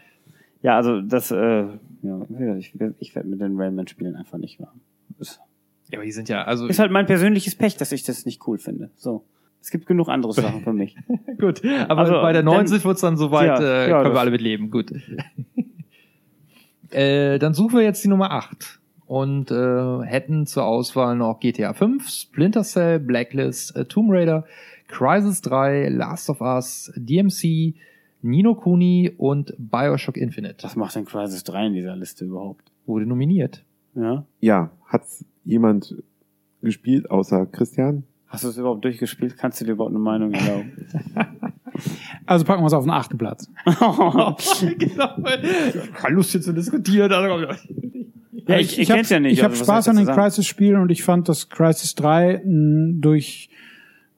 A: Ja, also das, äh, ja, ich, ich werde mit den Rayman-Spielen einfach nicht warm. Ist,
C: Ja, aber die sind ja, also,
A: ist halt mein persönliches Pech, dass ich das nicht cool finde. So. Es gibt genug andere Sachen für mich.
C: gut. Aber
A: Also,
C: bei der 9
A: dann-
C: sind wir uns dann soweit,
A: Ja,
C: äh,
A: ja,
C: können wir alle mit leben. Gut. äh, dann suchen wir jetzt die Nummer 8 und äh, hätten zur Auswahl noch GTA 5, Splinter Cell, Blacklist, äh, Tomb Raider, Crisis 3, Last of Us, DMC, Nino Kuni und Bioshock Infinite.
A: Was macht denn Crisis 3 in dieser Liste überhaupt?
C: Wurde nominiert.
A: Ja?
B: Ja, hat's jemand gespielt außer Christian?
A: Hast du es überhaupt durchgespielt? Kannst du dir überhaupt eine Meinung erlauben?
D: Also packen wir es auf den achten Platz.
C: genau. Keine Lust hier zu diskutieren. Also,
A: ja, ich, ich, kenn's ja nicht.
D: Ich habe
A: also
D: Spaß an
A: ich
D: den? Crisis-Spielen und ich fand, dass Crisis 3 mh, durch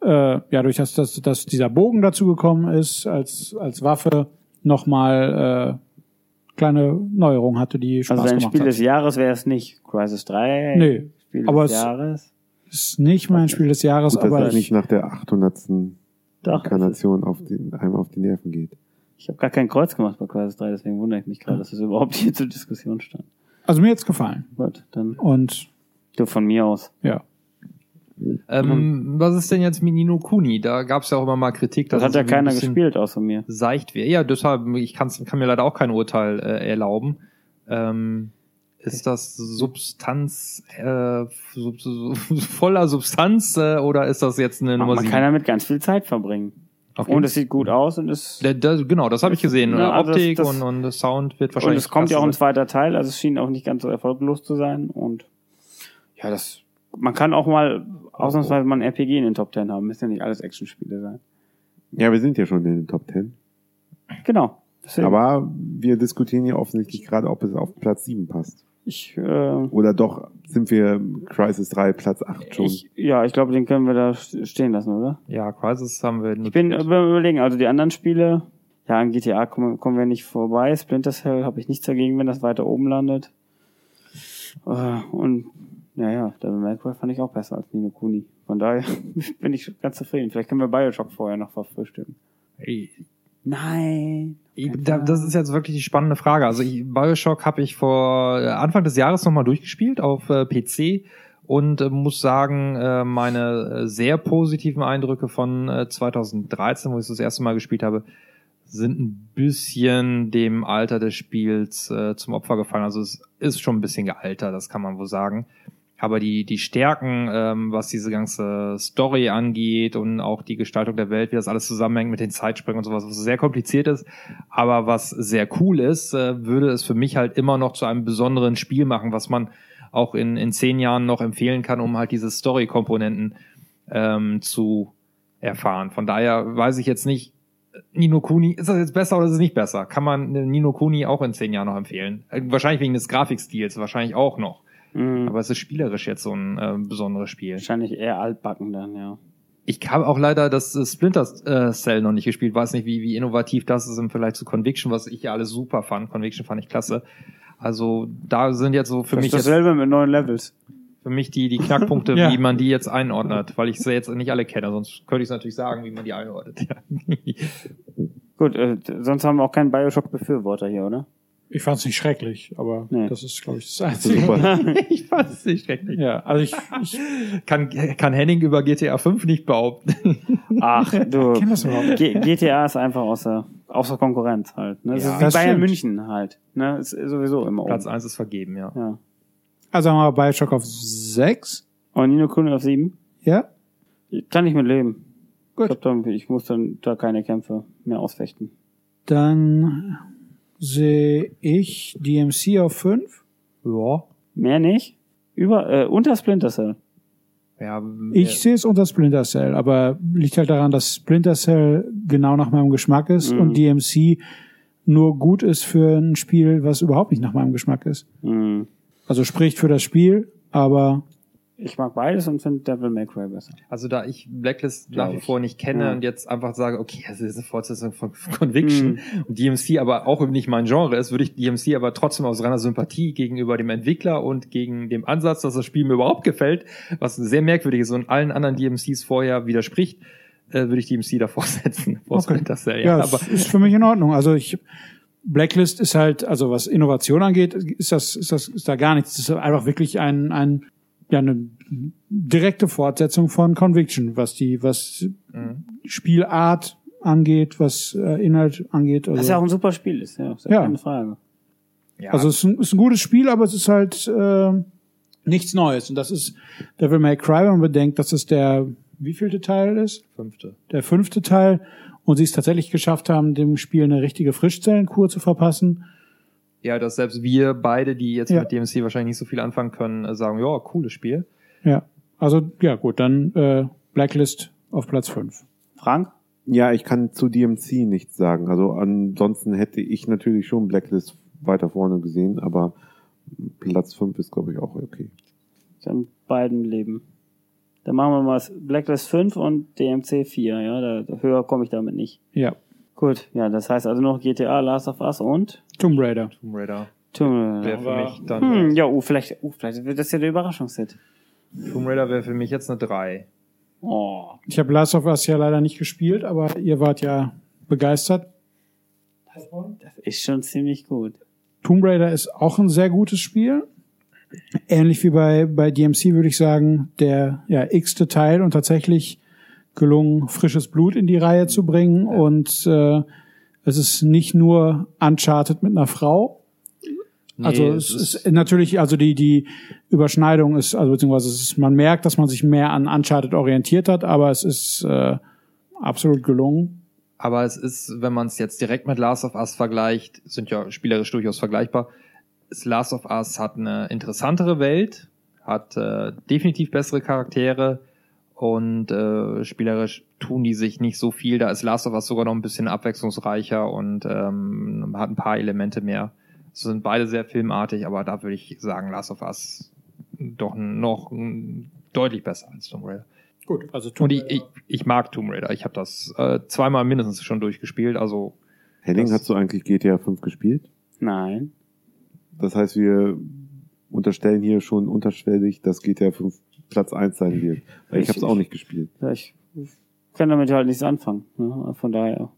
D: äh, ja durch das, dass, dass dieser Bogen dazu gekommen ist als als Waffe nochmal äh, kleine Neuerung hatte, die Spaß
A: Also
D: gemacht
A: Spiel
D: hat.
A: des Jahres wäre es nicht. Crisis 3?
D: Nee,
A: Spiel
D: aber
A: des
D: es-
A: Jahres?
D: Ist nicht mein Spiel des Jahres,
B: Gut, dass
D: aber
B: das nicht
D: ich,
B: nach der 800.
A: Doch.
B: Inkarnation auf den, einem auf die Nerven geht.
A: Ich habe gar kein Kreuz gemacht bei Crisis 3, deswegen wundere ich mich gerade, dass es überhaupt hier zur Diskussion stand.
D: also mir jetzt gefallen
A: Gut, dann
D: und
A: du von mir aus.
D: ja.
C: Ähm, was ist denn jetzt mit Nino Kuni? Da gab es ja auch immer mal Kritik.
A: Das
C: dass
A: hat ja keiner gespielt außer mir.
C: Seicht wäre. Ja, deshalb, ich kann's, kann mir leider auch kein Urteil äh, erlauben. Ähm, ist das Substanz, äh, sub, sub, voller Substanz äh, oder ist das jetzt eine Nummer
A: Man
C: sieben?
A: kann damit ganz viel Zeit verbringen.
C: Okay.
A: Und es sieht gut aus und es,
C: Da- da- genau, das habe ich gesehen.
A: Ja, also das-
C: Optik
A: das-
C: und, und das Sound wird
A: und
C: wahrscheinlich.
A: es kommt ja auch ein zweiter Teil, also es schien auch nicht ganz so erfolglos zu sein und ja, das, man kann auch mal ausnahmsweise mal ein RPG in den Top 10 haben, müssen ja nicht alles Actionspiele sein.
B: Ja, wir sind ja schon in den Top 10.
A: Genau. Deswegen,
B: Aber wir diskutieren ja offensichtlich gerade, ob es auf Platz 7 passt.
A: Ich, äh,
B: Oder doch sind wir Crisis 3 Platz 8 schon.
A: ich, ja, ich glaube, den können wir da stehen lassen, oder?
C: Ja, Crisis haben wir
A: Ich bin äh, überlegen, also die anderen Spiele, Ja, an GTA kommen, kommen wir nicht vorbei. Splinter Cell habe ich nichts dagegen, wenn das weiter oben landet. Äh, Und ja, ja, Devil May Cry fand ich auch besser als Nino Kuni. Von daher bin ich ganz zufrieden. Vielleicht können wir Bioshock vorher noch verfrühstücken.
C: Ey,
A: Nein.
C: Das ist jetzt wirklich die spannende Frage. Also ich, Bioshock habe ich vor äh, Anfang des Jahres nochmal durchgespielt auf äh, PC und äh, muss sagen, äh, meine sehr positiven Eindrücke von äh, 2013, wo ich es das erste Mal gespielt habe, sind ein bisschen dem Alter des Spiels zum Opfer gefallen. Also es ist schon ein bisschen gealtert, das kann man wohl sagen. Aber die, die Stärken, ähm, was diese ganze Story angeht und auch die Gestaltung der Welt, wie das alles zusammenhängt mit den Zeitsprüngen und sowas, was sehr kompliziert ist, aber was sehr cool ist, äh, würde es für mich halt immer noch zu einem besonderen Spiel machen, was man auch in, in zehn Jahren noch empfehlen kann, um halt diese Story-Komponenten ähm, zu erfahren. Von daher weiß ich jetzt nicht, Nino Kuni, ist das jetzt besser oder ist es nicht besser? Kann man Nino Kuni auch in zehn Jahren noch empfehlen? Äh, Wahrscheinlich wegen des Grafikstils, wahrscheinlich auch noch.
A: Mhm.
C: Aber es ist spielerisch jetzt so ein äh, besonderes Spiel.
A: Wahrscheinlich eher altbacken dann, ja.
C: Ich habe auch leider das äh, Splinter äh, Cell noch nicht gespielt. Weiß nicht, wie, wie innovativ das ist im Vergleich zu Conviction, was ich ja alles super fand. Conviction fand ich klasse. Also da sind jetzt so für
A: Das
C: mich
A: ist
C: jetzt,
A: dasselbe mit neuen Levels.
C: für mich die die Knackpunkte,
D: Ja.
C: wie man die jetzt einordnet, weil ich sie jetzt nicht alle kenne. Sonst könnte ich es natürlich sagen, wie man die einordnet. Ja.
A: Gut, äh, sonst haben wir auch keinen Bioshock-Befürworter hier, oder?
D: Ich fand es nicht schrecklich, aber
A: Nee.
D: das ist, glaube ich, das Einzige.
B: Super.
C: ich fand es nicht schrecklich.
D: Ja, also ich, ich
C: Kann, kann Henning über GTA 5 nicht behaupten.
A: Ach, du.
D: kenn das überhaupt nicht.
A: G GTA ist einfach außer, außer Konkurrenz halt. Ne? Das
C: Ja,
A: ist wie
D: das
A: Bayern
D: stimmt.
A: München halt. Ne? Ist sowieso immer
C: Platz
A: oben.
C: 1 ist vergeben, ja.
A: Ja.
D: Also haben wir Bioshock auf 6.
A: Und Nino Kuni auf sieben?
D: Ja?
A: Kann ich mit leben.
D: Gut.
A: Ich, glaub, dann, ich muss dann da keine Kämpfe mehr ausfechten.
D: Dann sehe ich DMC auf 5.
C: Ja.
A: Mehr nicht? Über, äh, unter Splinter Cell.
C: ja
D: Ich sehe es unter Splinter Cell, aber liegt halt daran, dass Splinter Cell genau nach meinem Geschmack ist
A: Mhm.
D: und DMC nur gut ist für ein Spiel, was überhaupt nicht nach meinem Geschmack ist.
A: Hm.
D: Also spricht für das Spiel, aber
A: Ich mag beides und finde Devil May Cry besser.
C: Also da ich Blacklist
A: Glaub
C: nach wie
A: ich.
C: vor nicht kenne
A: Ja.
C: und jetzt einfach sage, okay, das ist eine Fortsetzung von Conviction und DMC aber auch nicht mein Genre ist, würde ich DMC aber trotzdem aus reiner Sympathie gegenüber dem Entwickler und gegen dem Ansatz, dass das Spiel mir überhaupt gefällt, was sehr merkwürdig ist und allen anderen DMCs vorher widerspricht, äh, würde ich DMC davor setzen.
D: Okay.
C: Cell,
D: ja,
C: ja,
D: es
C: aber
D: ist für mich in Ordnung. Also ich Blacklist ist halt, also was Innovation angeht, ist das, ist das, ist da gar nichts. Es ist einfach wirklich ein, ein, ja, eine direkte Fortsetzung von Conviction, was die, was
C: Mhm.
D: Spielart angeht, was äh, Inhalt angeht. Also,
A: Was ja auch ein super Spiel ist, ja. Ist ja.
D: Ja.
A: keine Frage.
C: ja,
D: also es ist ein, ist ein gutes Spiel, aber es ist halt äh, nichts Neues. Und das ist Devil May Cry, wenn man bedenkt, dass es der wievielte Teil ist?
C: fünfte.
D: der fünfte Teil und sie es tatsächlich geschafft haben, dem Spiel eine richtige Frischzellenkur zu verpassen.
C: Ja, dass selbst wir beide, die jetzt
D: Ja.
C: mit DMC wahrscheinlich nicht so viel anfangen können, äh, sagen, ja, cooles Spiel.
D: Ja, also ja gut, dann äh, Blacklist auf Platz 5.
A: Frank?
B: Ja, ich kann zu DMC nichts sagen. Also ansonsten hätte ich natürlich schon Blacklist weiter vorne gesehen, aber Platz 5 ist, glaube ich, auch okay.
A: In beiden Leben. Dann machen wir mal Blacklist 5 und DMC 4, ja. Da höher komme ich damit nicht.
D: Ja,
A: Gut, ja, das heißt also noch GTA, Last of Us und
D: Tomb Raider.
C: Tomb Raider
A: Tomb
C: wäre
A: Raider.
C: für mich dann,
A: Hm, ja, oh, vielleicht, oh, vielleicht wird das ja der Überraschungshit.
C: Tomb Raider wäre für mich jetzt eine 3.
A: Oh,
D: Ich habe Last of Us ja leider nicht gespielt, aber ihr wart ja begeistert.
A: das ist schon ziemlich gut.
D: Tomb Raider ist auch ein sehr gutes Spiel. Ähnlich wie bei, bei DMC würde ich sagen, der ja, x-te Teil und tatsächlich gelungen, frisches Blut in die Reihe zu bringen. Und äh, es ist nicht nur Uncharted mit einer Frau. also es ist, natürlich, also die, die Überschneidung ist, also beziehungsweise ist, man merkt, dass man sich mehr an Uncharted orientiert hat, aber es ist äh, absolut gelungen.
C: Aber es ist, wenn man es jetzt direkt mit Last of Us vergleicht, sind ja spielerisch durchaus vergleichbar. Das Last of Us hat eine interessantere Welt, hat äh, definitiv bessere Charaktere und äh, spielerisch tun die sich nicht so viel. Da ist Last of Us sogar noch ein bisschen abwechslungsreicher und ähm, hat ein paar Elemente mehr. Es sind beide sehr filmartig, aber da würde ich sagen, Last of Us doch noch mm, deutlich besser als Tomb Raider.
D: Gut, also
C: Und ich, ich, ich mag Tomb Raider. Ich habe das äh, zweimal mindestens schon durchgespielt. Also
B: Henning, hast du eigentlich GTA 5 gespielt?
A: Nein.
B: Das heißt, wir unterstellen hier schon unterschwellig, dass GTA 5 Platz 1 sein wird. Weil ich
A: Ich-
B: habe es auch nicht gespielt.
A: Ja, ich kann damit halt nichts anfangen. Ne? Von daher,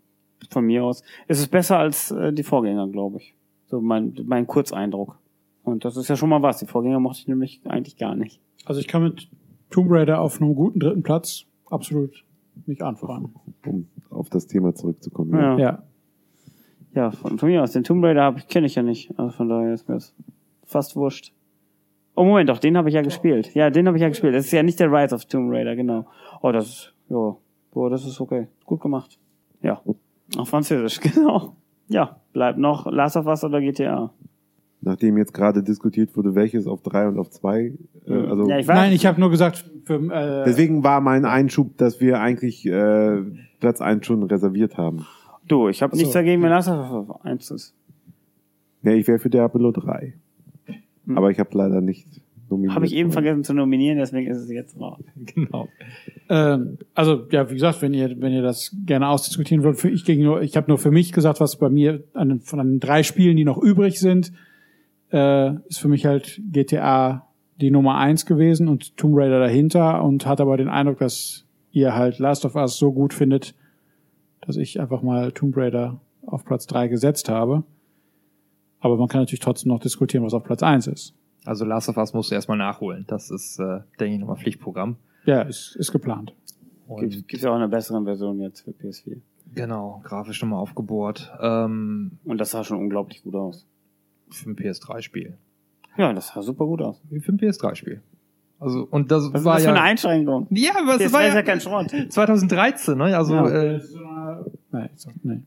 A: von mir aus. Es ist besser als äh, die Vorgänger, glaube ich. So mein, mein Kurzeindruck. Und das ist ja schon mal was. Die Vorgänger mochte ich nämlich eigentlich gar nicht.
D: Also ich kann mit Tomb Raider auf einem guten dritten Platz absolut nicht anfangen.
B: Um auf das Thema zurückzukommen.
A: Ja.
D: Ja.
A: Ja, von, von mir aus. Den Tomb Raider hab ich, kenne ich ja nicht. Also von daher ist mir das fast wurscht. Oh Moment, doch, den habe ich ja gespielt. Ja, den habe ich ja gespielt. Das ist ja nicht der Rise of Tomb Raider, genau. Oh, das ist, ja, boah, das ist okay. Gut gemacht. Ja. Auf Französisch, genau. Ja, bleibt noch Last of Us oder GTA.
B: Nachdem jetzt gerade diskutiert wurde, welches auf 3 und auf 2. Äh, also
A: ja, ich weiß.
D: Nein, ich habe nur gesagt, für, äh,
B: deswegen war mein Einschub, dass wir eigentlich äh, Platz 1 schon reserviert haben.
A: Du, ich habe
D: so.
A: nichts dagegen, wenn Last of Us 1 ist.
B: Nee, ich wäre für Diablo 3. Aber ich habe leider nicht nominiert.
A: Habe ich eben vergessen zu nominieren, deswegen ist es jetzt raus.
C: Genau.
D: Ähm, also ja, wie gesagt, wenn ihr wenn ihr das gerne ausdiskutieren wollt, für ich gegen nur, ich habe nur für mich gesagt, was bei mir an den, von den drei Spielen, die noch übrig sind, äh, ist für mich halt GTA die Nummer eins gewesen und Tomb Raider dahinter und hat aber den Eindruck, dass ihr halt Last of Us so gut findet, dass ich einfach mal Tomb Raider auf Platz drei gesetzt habe. Aber man kann natürlich trotzdem noch diskutieren, was auf Platz eins ist.
C: Also Last of Us musst du erstmal nachholen. Das ist, äh, denke ich, nochmal Pflichtprogramm.
D: Ja, ist, ist geplant.
A: Gibt
C: Und
A: gibt's auch eine bessere Version jetzt für PS4.
C: genau, grafisch nochmal aufgebohrt. Ähm,
A: Und das sah schon unglaublich gut aus.
C: für ein PS3-Spiel.
A: Ja, das sah super gut aus.
C: Wie für ein PS3-Spiel. Also, und das
A: Was ist
C: war
A: das für
C: ja.
A: eine Einschränkung?
C: ja, aber es
A: PS3
C: war
A: ist
C: ja,
A: ja kein Schrott.
C: 2013, ne? Also
A: Ja.
C: äh,
D: Nee, so, nee.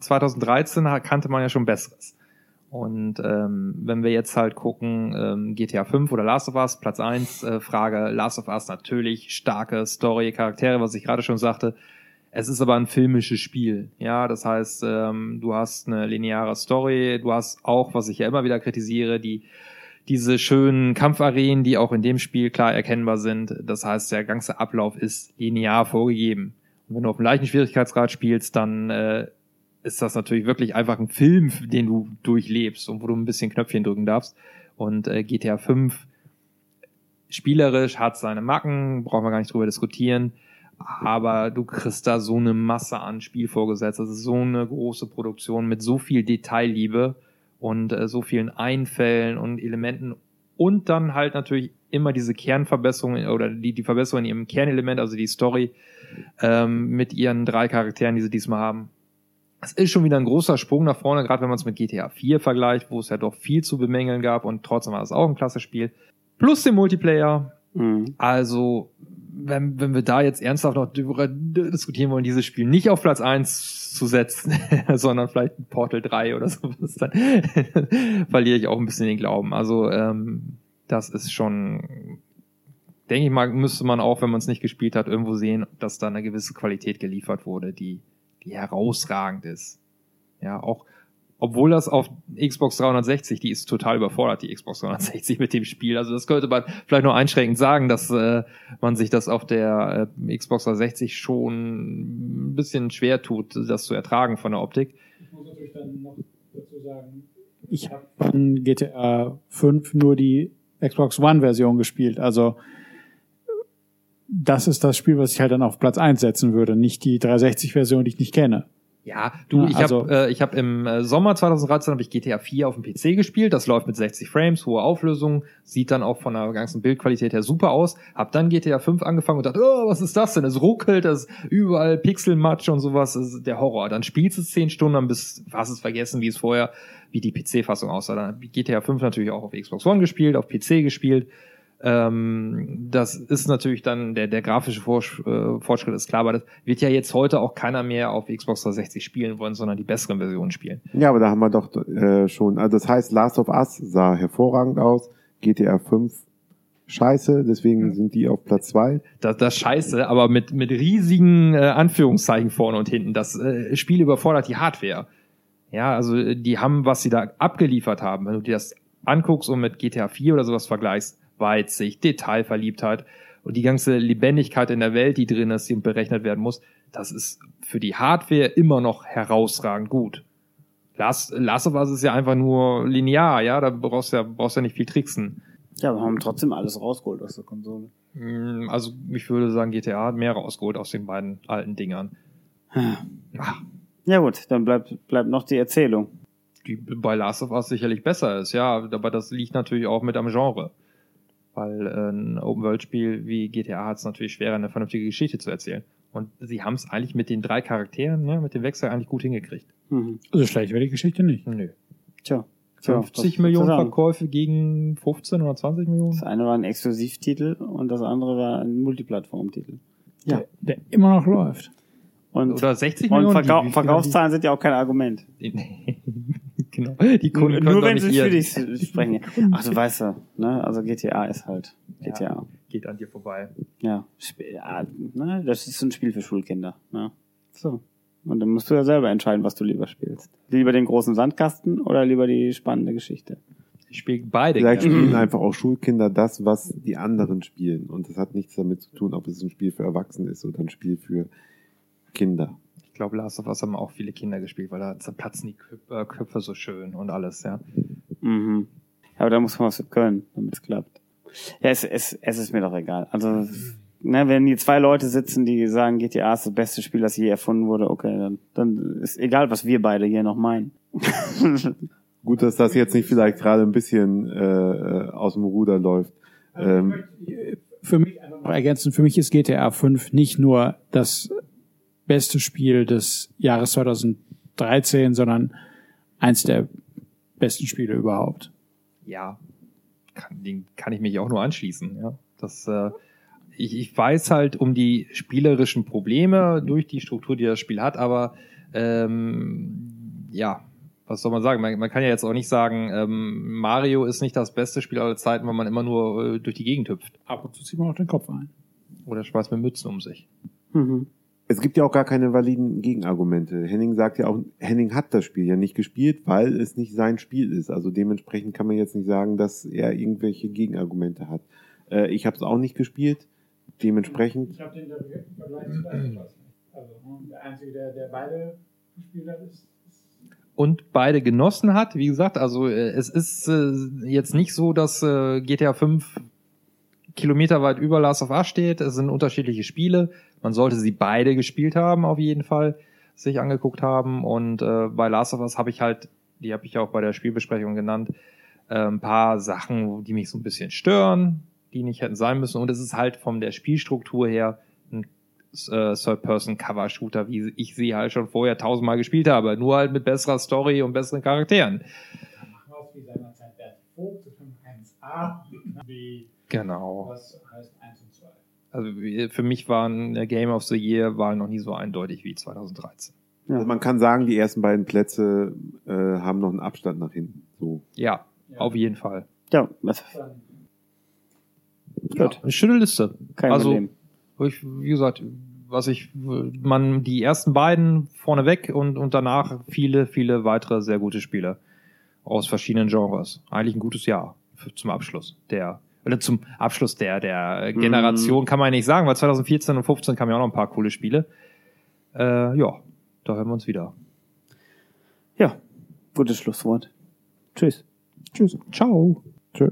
C: 2013 ha- kannte man ja schon Besseres. Und ähm, wenn wir jetzt halt gucken, ähm, GTA 5 oder Last of Us, Platz 1, äh, Frage, Last of Us natürlich, starke Story, Charaktere, was ich gerade schon sagte. Es ist aber ein filmisches Spiel. Ja, das heißt, ähm, du hast eine lineare Story, du hast auch, was ich ja immer wieder kritisiere, die diese schönen Kampfarenen, die auch in dem Spiel klar erkennbar sind. Das heißt, der ganze Ablauf ist linear vorgegeben. Und wenn du auf dem leichten Schwierigkeitsgrad spielst, dann äh, ist das natürlich wirklich einfach ein Film, den du durchlebst und wo du ein bisschen Knöpfchen drücken darfst. Und äh, GTA 5 spielerisch hat seine Macken, brauchen wir gar nicht drüber diskutieren. Aber du kriegst da so eine Masse an Spiel vorgesetzt. Das ist so eine große Produktion mit so viel Detailliebe und äh, so vielen Einfällen und Elementen und dann halt natürlich immer diese Kernverbesserungen oder die, die Verbesserung in ihrem Kernelement, also die Story ähm, mit ihren drei Charakteren, die sie diesmal haben. Es ist schon wieder ein großer Sprung nach vorne, gerade wenn man es mit GTA 4 vergleicht, wo es ja doch viel zu bemängeln gab und trotzdem war es auch ein klasse Spiel. Plus den Multiplayer.
A: Mhm.
C: Also, wenn, wenn wir da jetzt ernsthaft noch darüber diskutieren wollen, dieses Spiel nicht auf Platz 1 zu setzen, sondern vielleicht Portal 3 oder sowas, dann verliere ich auch ein bisschen den Glauben. Also, ähm, das ist schon, denke ich mal, müsste man auch, wenn man es nicht gespielt hat, irgendwo sehen, dass da eine gewisse Qualität geliefert wurde, die, die herausragend ist. Ja, auch, obwohl das auf Xbox 360, die ist total überfordert, die Xbox 360 mit dem Spiel. Also das könnte man vielleicht nur einschränkend sagen, dass äh, man sich das auf der äh, Xbox 360 schon ein bisschen schwer tut, das zu ertragen von der Optik.
D: Ich muss natürlich dann noch dazu sagen, ich habe von GTA 5 nur die Xbox One-Version gespielt. Also das ist das Spiel, was ich halt dann auf Platz 1 setzen würde, nicht die 360-Version, die ich nicht kenne.
C: Ja, du, ich
D: also-
C: habe äh, ich hab im äh, Sommer 2013 habe ich GTA 4 auf dem PC gespielt. Das läuft mit 60 Frames, hohe Auflösung, sieht dann auch von der ganzen Bildqualität her super aus. Hab dann GTA 5 angefangen und dachte, oh, was ist das denn? Es ruckelt, es ist überall Pixelmatsch und sowas, das ist der Horror. Dann spielst du es 10 Stunden, dann bist hast es vergessen, wie es vorher, wie die PC-Fassung aussah. Dann hab ich GTA 5 natürlich auch auf Xbox One gespielt, auf PC gespielt. Ähm, das ist natürlich dann, der, der grafische Vorsch äh, Fortschritt ist klar, aber das wird ja jetzt heute auch keiner mehr auf Xbox 360 spielen wollen, sondern die besseren Versionen spielen.
B: Ja, aber da haben wir doch äh, schon, also das heißt, Last of Us sah hervorragend aus, GTA 5 scheiße, deswegen sind die auf Platz 2.
C: Das, das scheiße, aber mit, mit riesigen äh, Anführungszeichen vorne und hinten. Das äh, Spiel überfordert die Hardware. Ja, also äh, die haben, was sie da abgeliefert haben, wenn du dir das anguckst und mit GTA 4 oder sowas vergleichst, Weitsicht, Detailverliebtheit und die ganze Lebendigkeit in der Welt, die drin ist, die berechnet werden muss, das ist für die Hardware immer noch herausragend gut. Last, Last of Us ist ja einfach nur linear, ja, da brauchst du ja, brauchst ja nicht viel tricksen.
A: Ja, wir haben trotzdem alles rausgeholt aus der Konsole.
C: Mm, Also ich würde sagen, GTA hat mehr rausgeholt aus den beiden alten Dingern. Ach,
A: Ja gut, dann bleibt, bleibt noch die Erzählung.
C: die bei Last of Us sicherlich besser ist, ja, aber das liegt natürlich auch mit am Genre. Weil äh, ein Open-World-Spiel wie GTA hat es natürlich schwerer, eine vernünftige Geschichte zu erzählen. Und sie haben es eigentlich mit den drei Charakteren, ne, mit dem Wechsel eigentlich gut hingekriegt.
A: Mhm.
D: Also schlecht wäre die Geschichte nicht.
C: Nö.
A: Tja. Tja,
C: 50
A: was
C: Millionen. Verkäufe gegen 15 oder 20 Millionen?
A: Das eine war ein Exklusivtitel und das andere war ein Multiplattform-Titel. Ja.
D: Der, der immer noch läuft.
A: Und,
C: Oder 60
A: und
C: Millionen?
A: Verkau
C: wie viel
A: Verkaufszahlen sind ja auch kein Argument.
C: Die, genau. Die Kunden können
A: Nur
C: doch
A: wenn sie
C: nicht
A: für dich sprechen. Ach, du weißt ja, ne? Also GTA ist halt GTA.
C: Ja, geht an dir vorbei.
A: Ja, Sp- ja ne? das ist ein Spiel für Schulkinder. Ne? So. Und dann musst du ja selber entscheiden, was du lieber spielst. Lieber den großen Sandkasten oder lieber die spannende Geschichte.
C: Ich spiele beide
B: Vielleicht
C: gerne.
B: spielen einfach auch Schulkinder das, was die anderen spielen. Und das hat nichts damit zu tun, ob es ein Spiel für Erwachsene ist oder ein Spiel für Kinder.
C: Ich glaube, Last of Us haben auch viele Kinder gespielt, weil da zerplatzen die Köp äh, Köpfe so schön und alles, ja.
A: Mhm. Ja, aber da muss man was können, damit es klappt. Ja, es, es, es ist mir doch egal. Also, ne, wenn hier zwei Leute sitzen, die sagen, GTA ist das beste Spiel, das je erfunden wurde, okay, dann, dann ist egal, was wir beide hier noch meinen.
B: Gut, dass das jetzt nicht vielleicht gerade ein bisschen äh, äh, aus dem Ruder läuft. Ähm,
D: Für mich einfach noch ergänzen, für mich ist GTA 5 nicht nur das beste Spiel des Jahres 2013, sondern eins der besten Spiele überhaupt.
C: Ja, kann, den kann ich mich auch nur anschließen, ja. Das, äh, ich, ich weiß halt um die spielerischen Probleme durch die Struktur, die das Spiel hat, aber ähm, ja, was soll man sagen? Man, man kann ja jetzt auch nicht sagen, ähm, Mario ist nicht das beste Spiel aller Zeiten, weil man immer nur äh, durch die Gegend hüpft
D: Ab und zu zieht man auch den Kopf ein.
C: oder schmeißt mit Mützen um sich.
A: mhm.
B: Es gibt ja auch gar keine validen Gegenargumente. Henning sagt ja auch, Henning hat das Spiel ja nicht gespielt, weil es nicht sein Spiel ist. Also dementsprechend kann man jetzt nicht sagen, dass er irgendwelche Gegenargumente hat. Äh, ich habe es auch nicht gespielt. Dementsprechend,
D: habe den Vergleich zu Also der Einzige, der, der beide gespielt hat, ist
C: und beide genossen hat. Wie gesagt, also äh, es ist äh, jetzt nicht so, dass äh, GTA 5 Kilometer weit über Last of Us steht. Es sind unterschiedliche Spiele. Man sollte sie beide gespielt haben, auf jeden Fall, sich angeguckt haben. Und äh, bei Last of Us habe ich halt, die habe ich auch bei der Spielbesprechung genannt, äh, ein paar Sachen, die mich so ein bisschen stören, die nicht hätten sein müssen. Und es ist halt von der Spielstruktur her ein äh, Third-Person-Cover-Shooter, wie ich sie halt schon vorher tausendmal gespielt habe. Nur halt mit besserer Story und besseren Charakteren.
D: aus wie seinerzeit der Vogt, 1a, wie
C: Genau.
D: was heißt 1 und 2.
C: Also für mich waren Game of the Year Wahl noch nie so eindeutig wie 2013.
A: Ja.
B: also man kann sagen, die ersten beiden Plätze äh, haben noch einen Abstand nach hinten. So.
C: Ja, auf jeden Fall.
A: Ja, was,
C: Ja, eine schöne Liste.
A: kein
C: also,
A: Problem.
C: ich, wie gesagt, was ich, man, die ersten beiden vorneweg und, und danach viele, viele weitere sehr gute Spiele aus verschiedenen Genres. Eigentlich ein gutes Jahr für, zum Abschluss der, oder zum Abschluss der, der Generation kann man ja nicht sagen, weil 2014 und 15 kamen ja auch noch ein paar coole Spiele. Äh, ja, da hören wir uns wieder.
A: Ja, gutes Schlusswort. Tschüss.
D: Tschüss.
C: Ciao.
B: Tschö.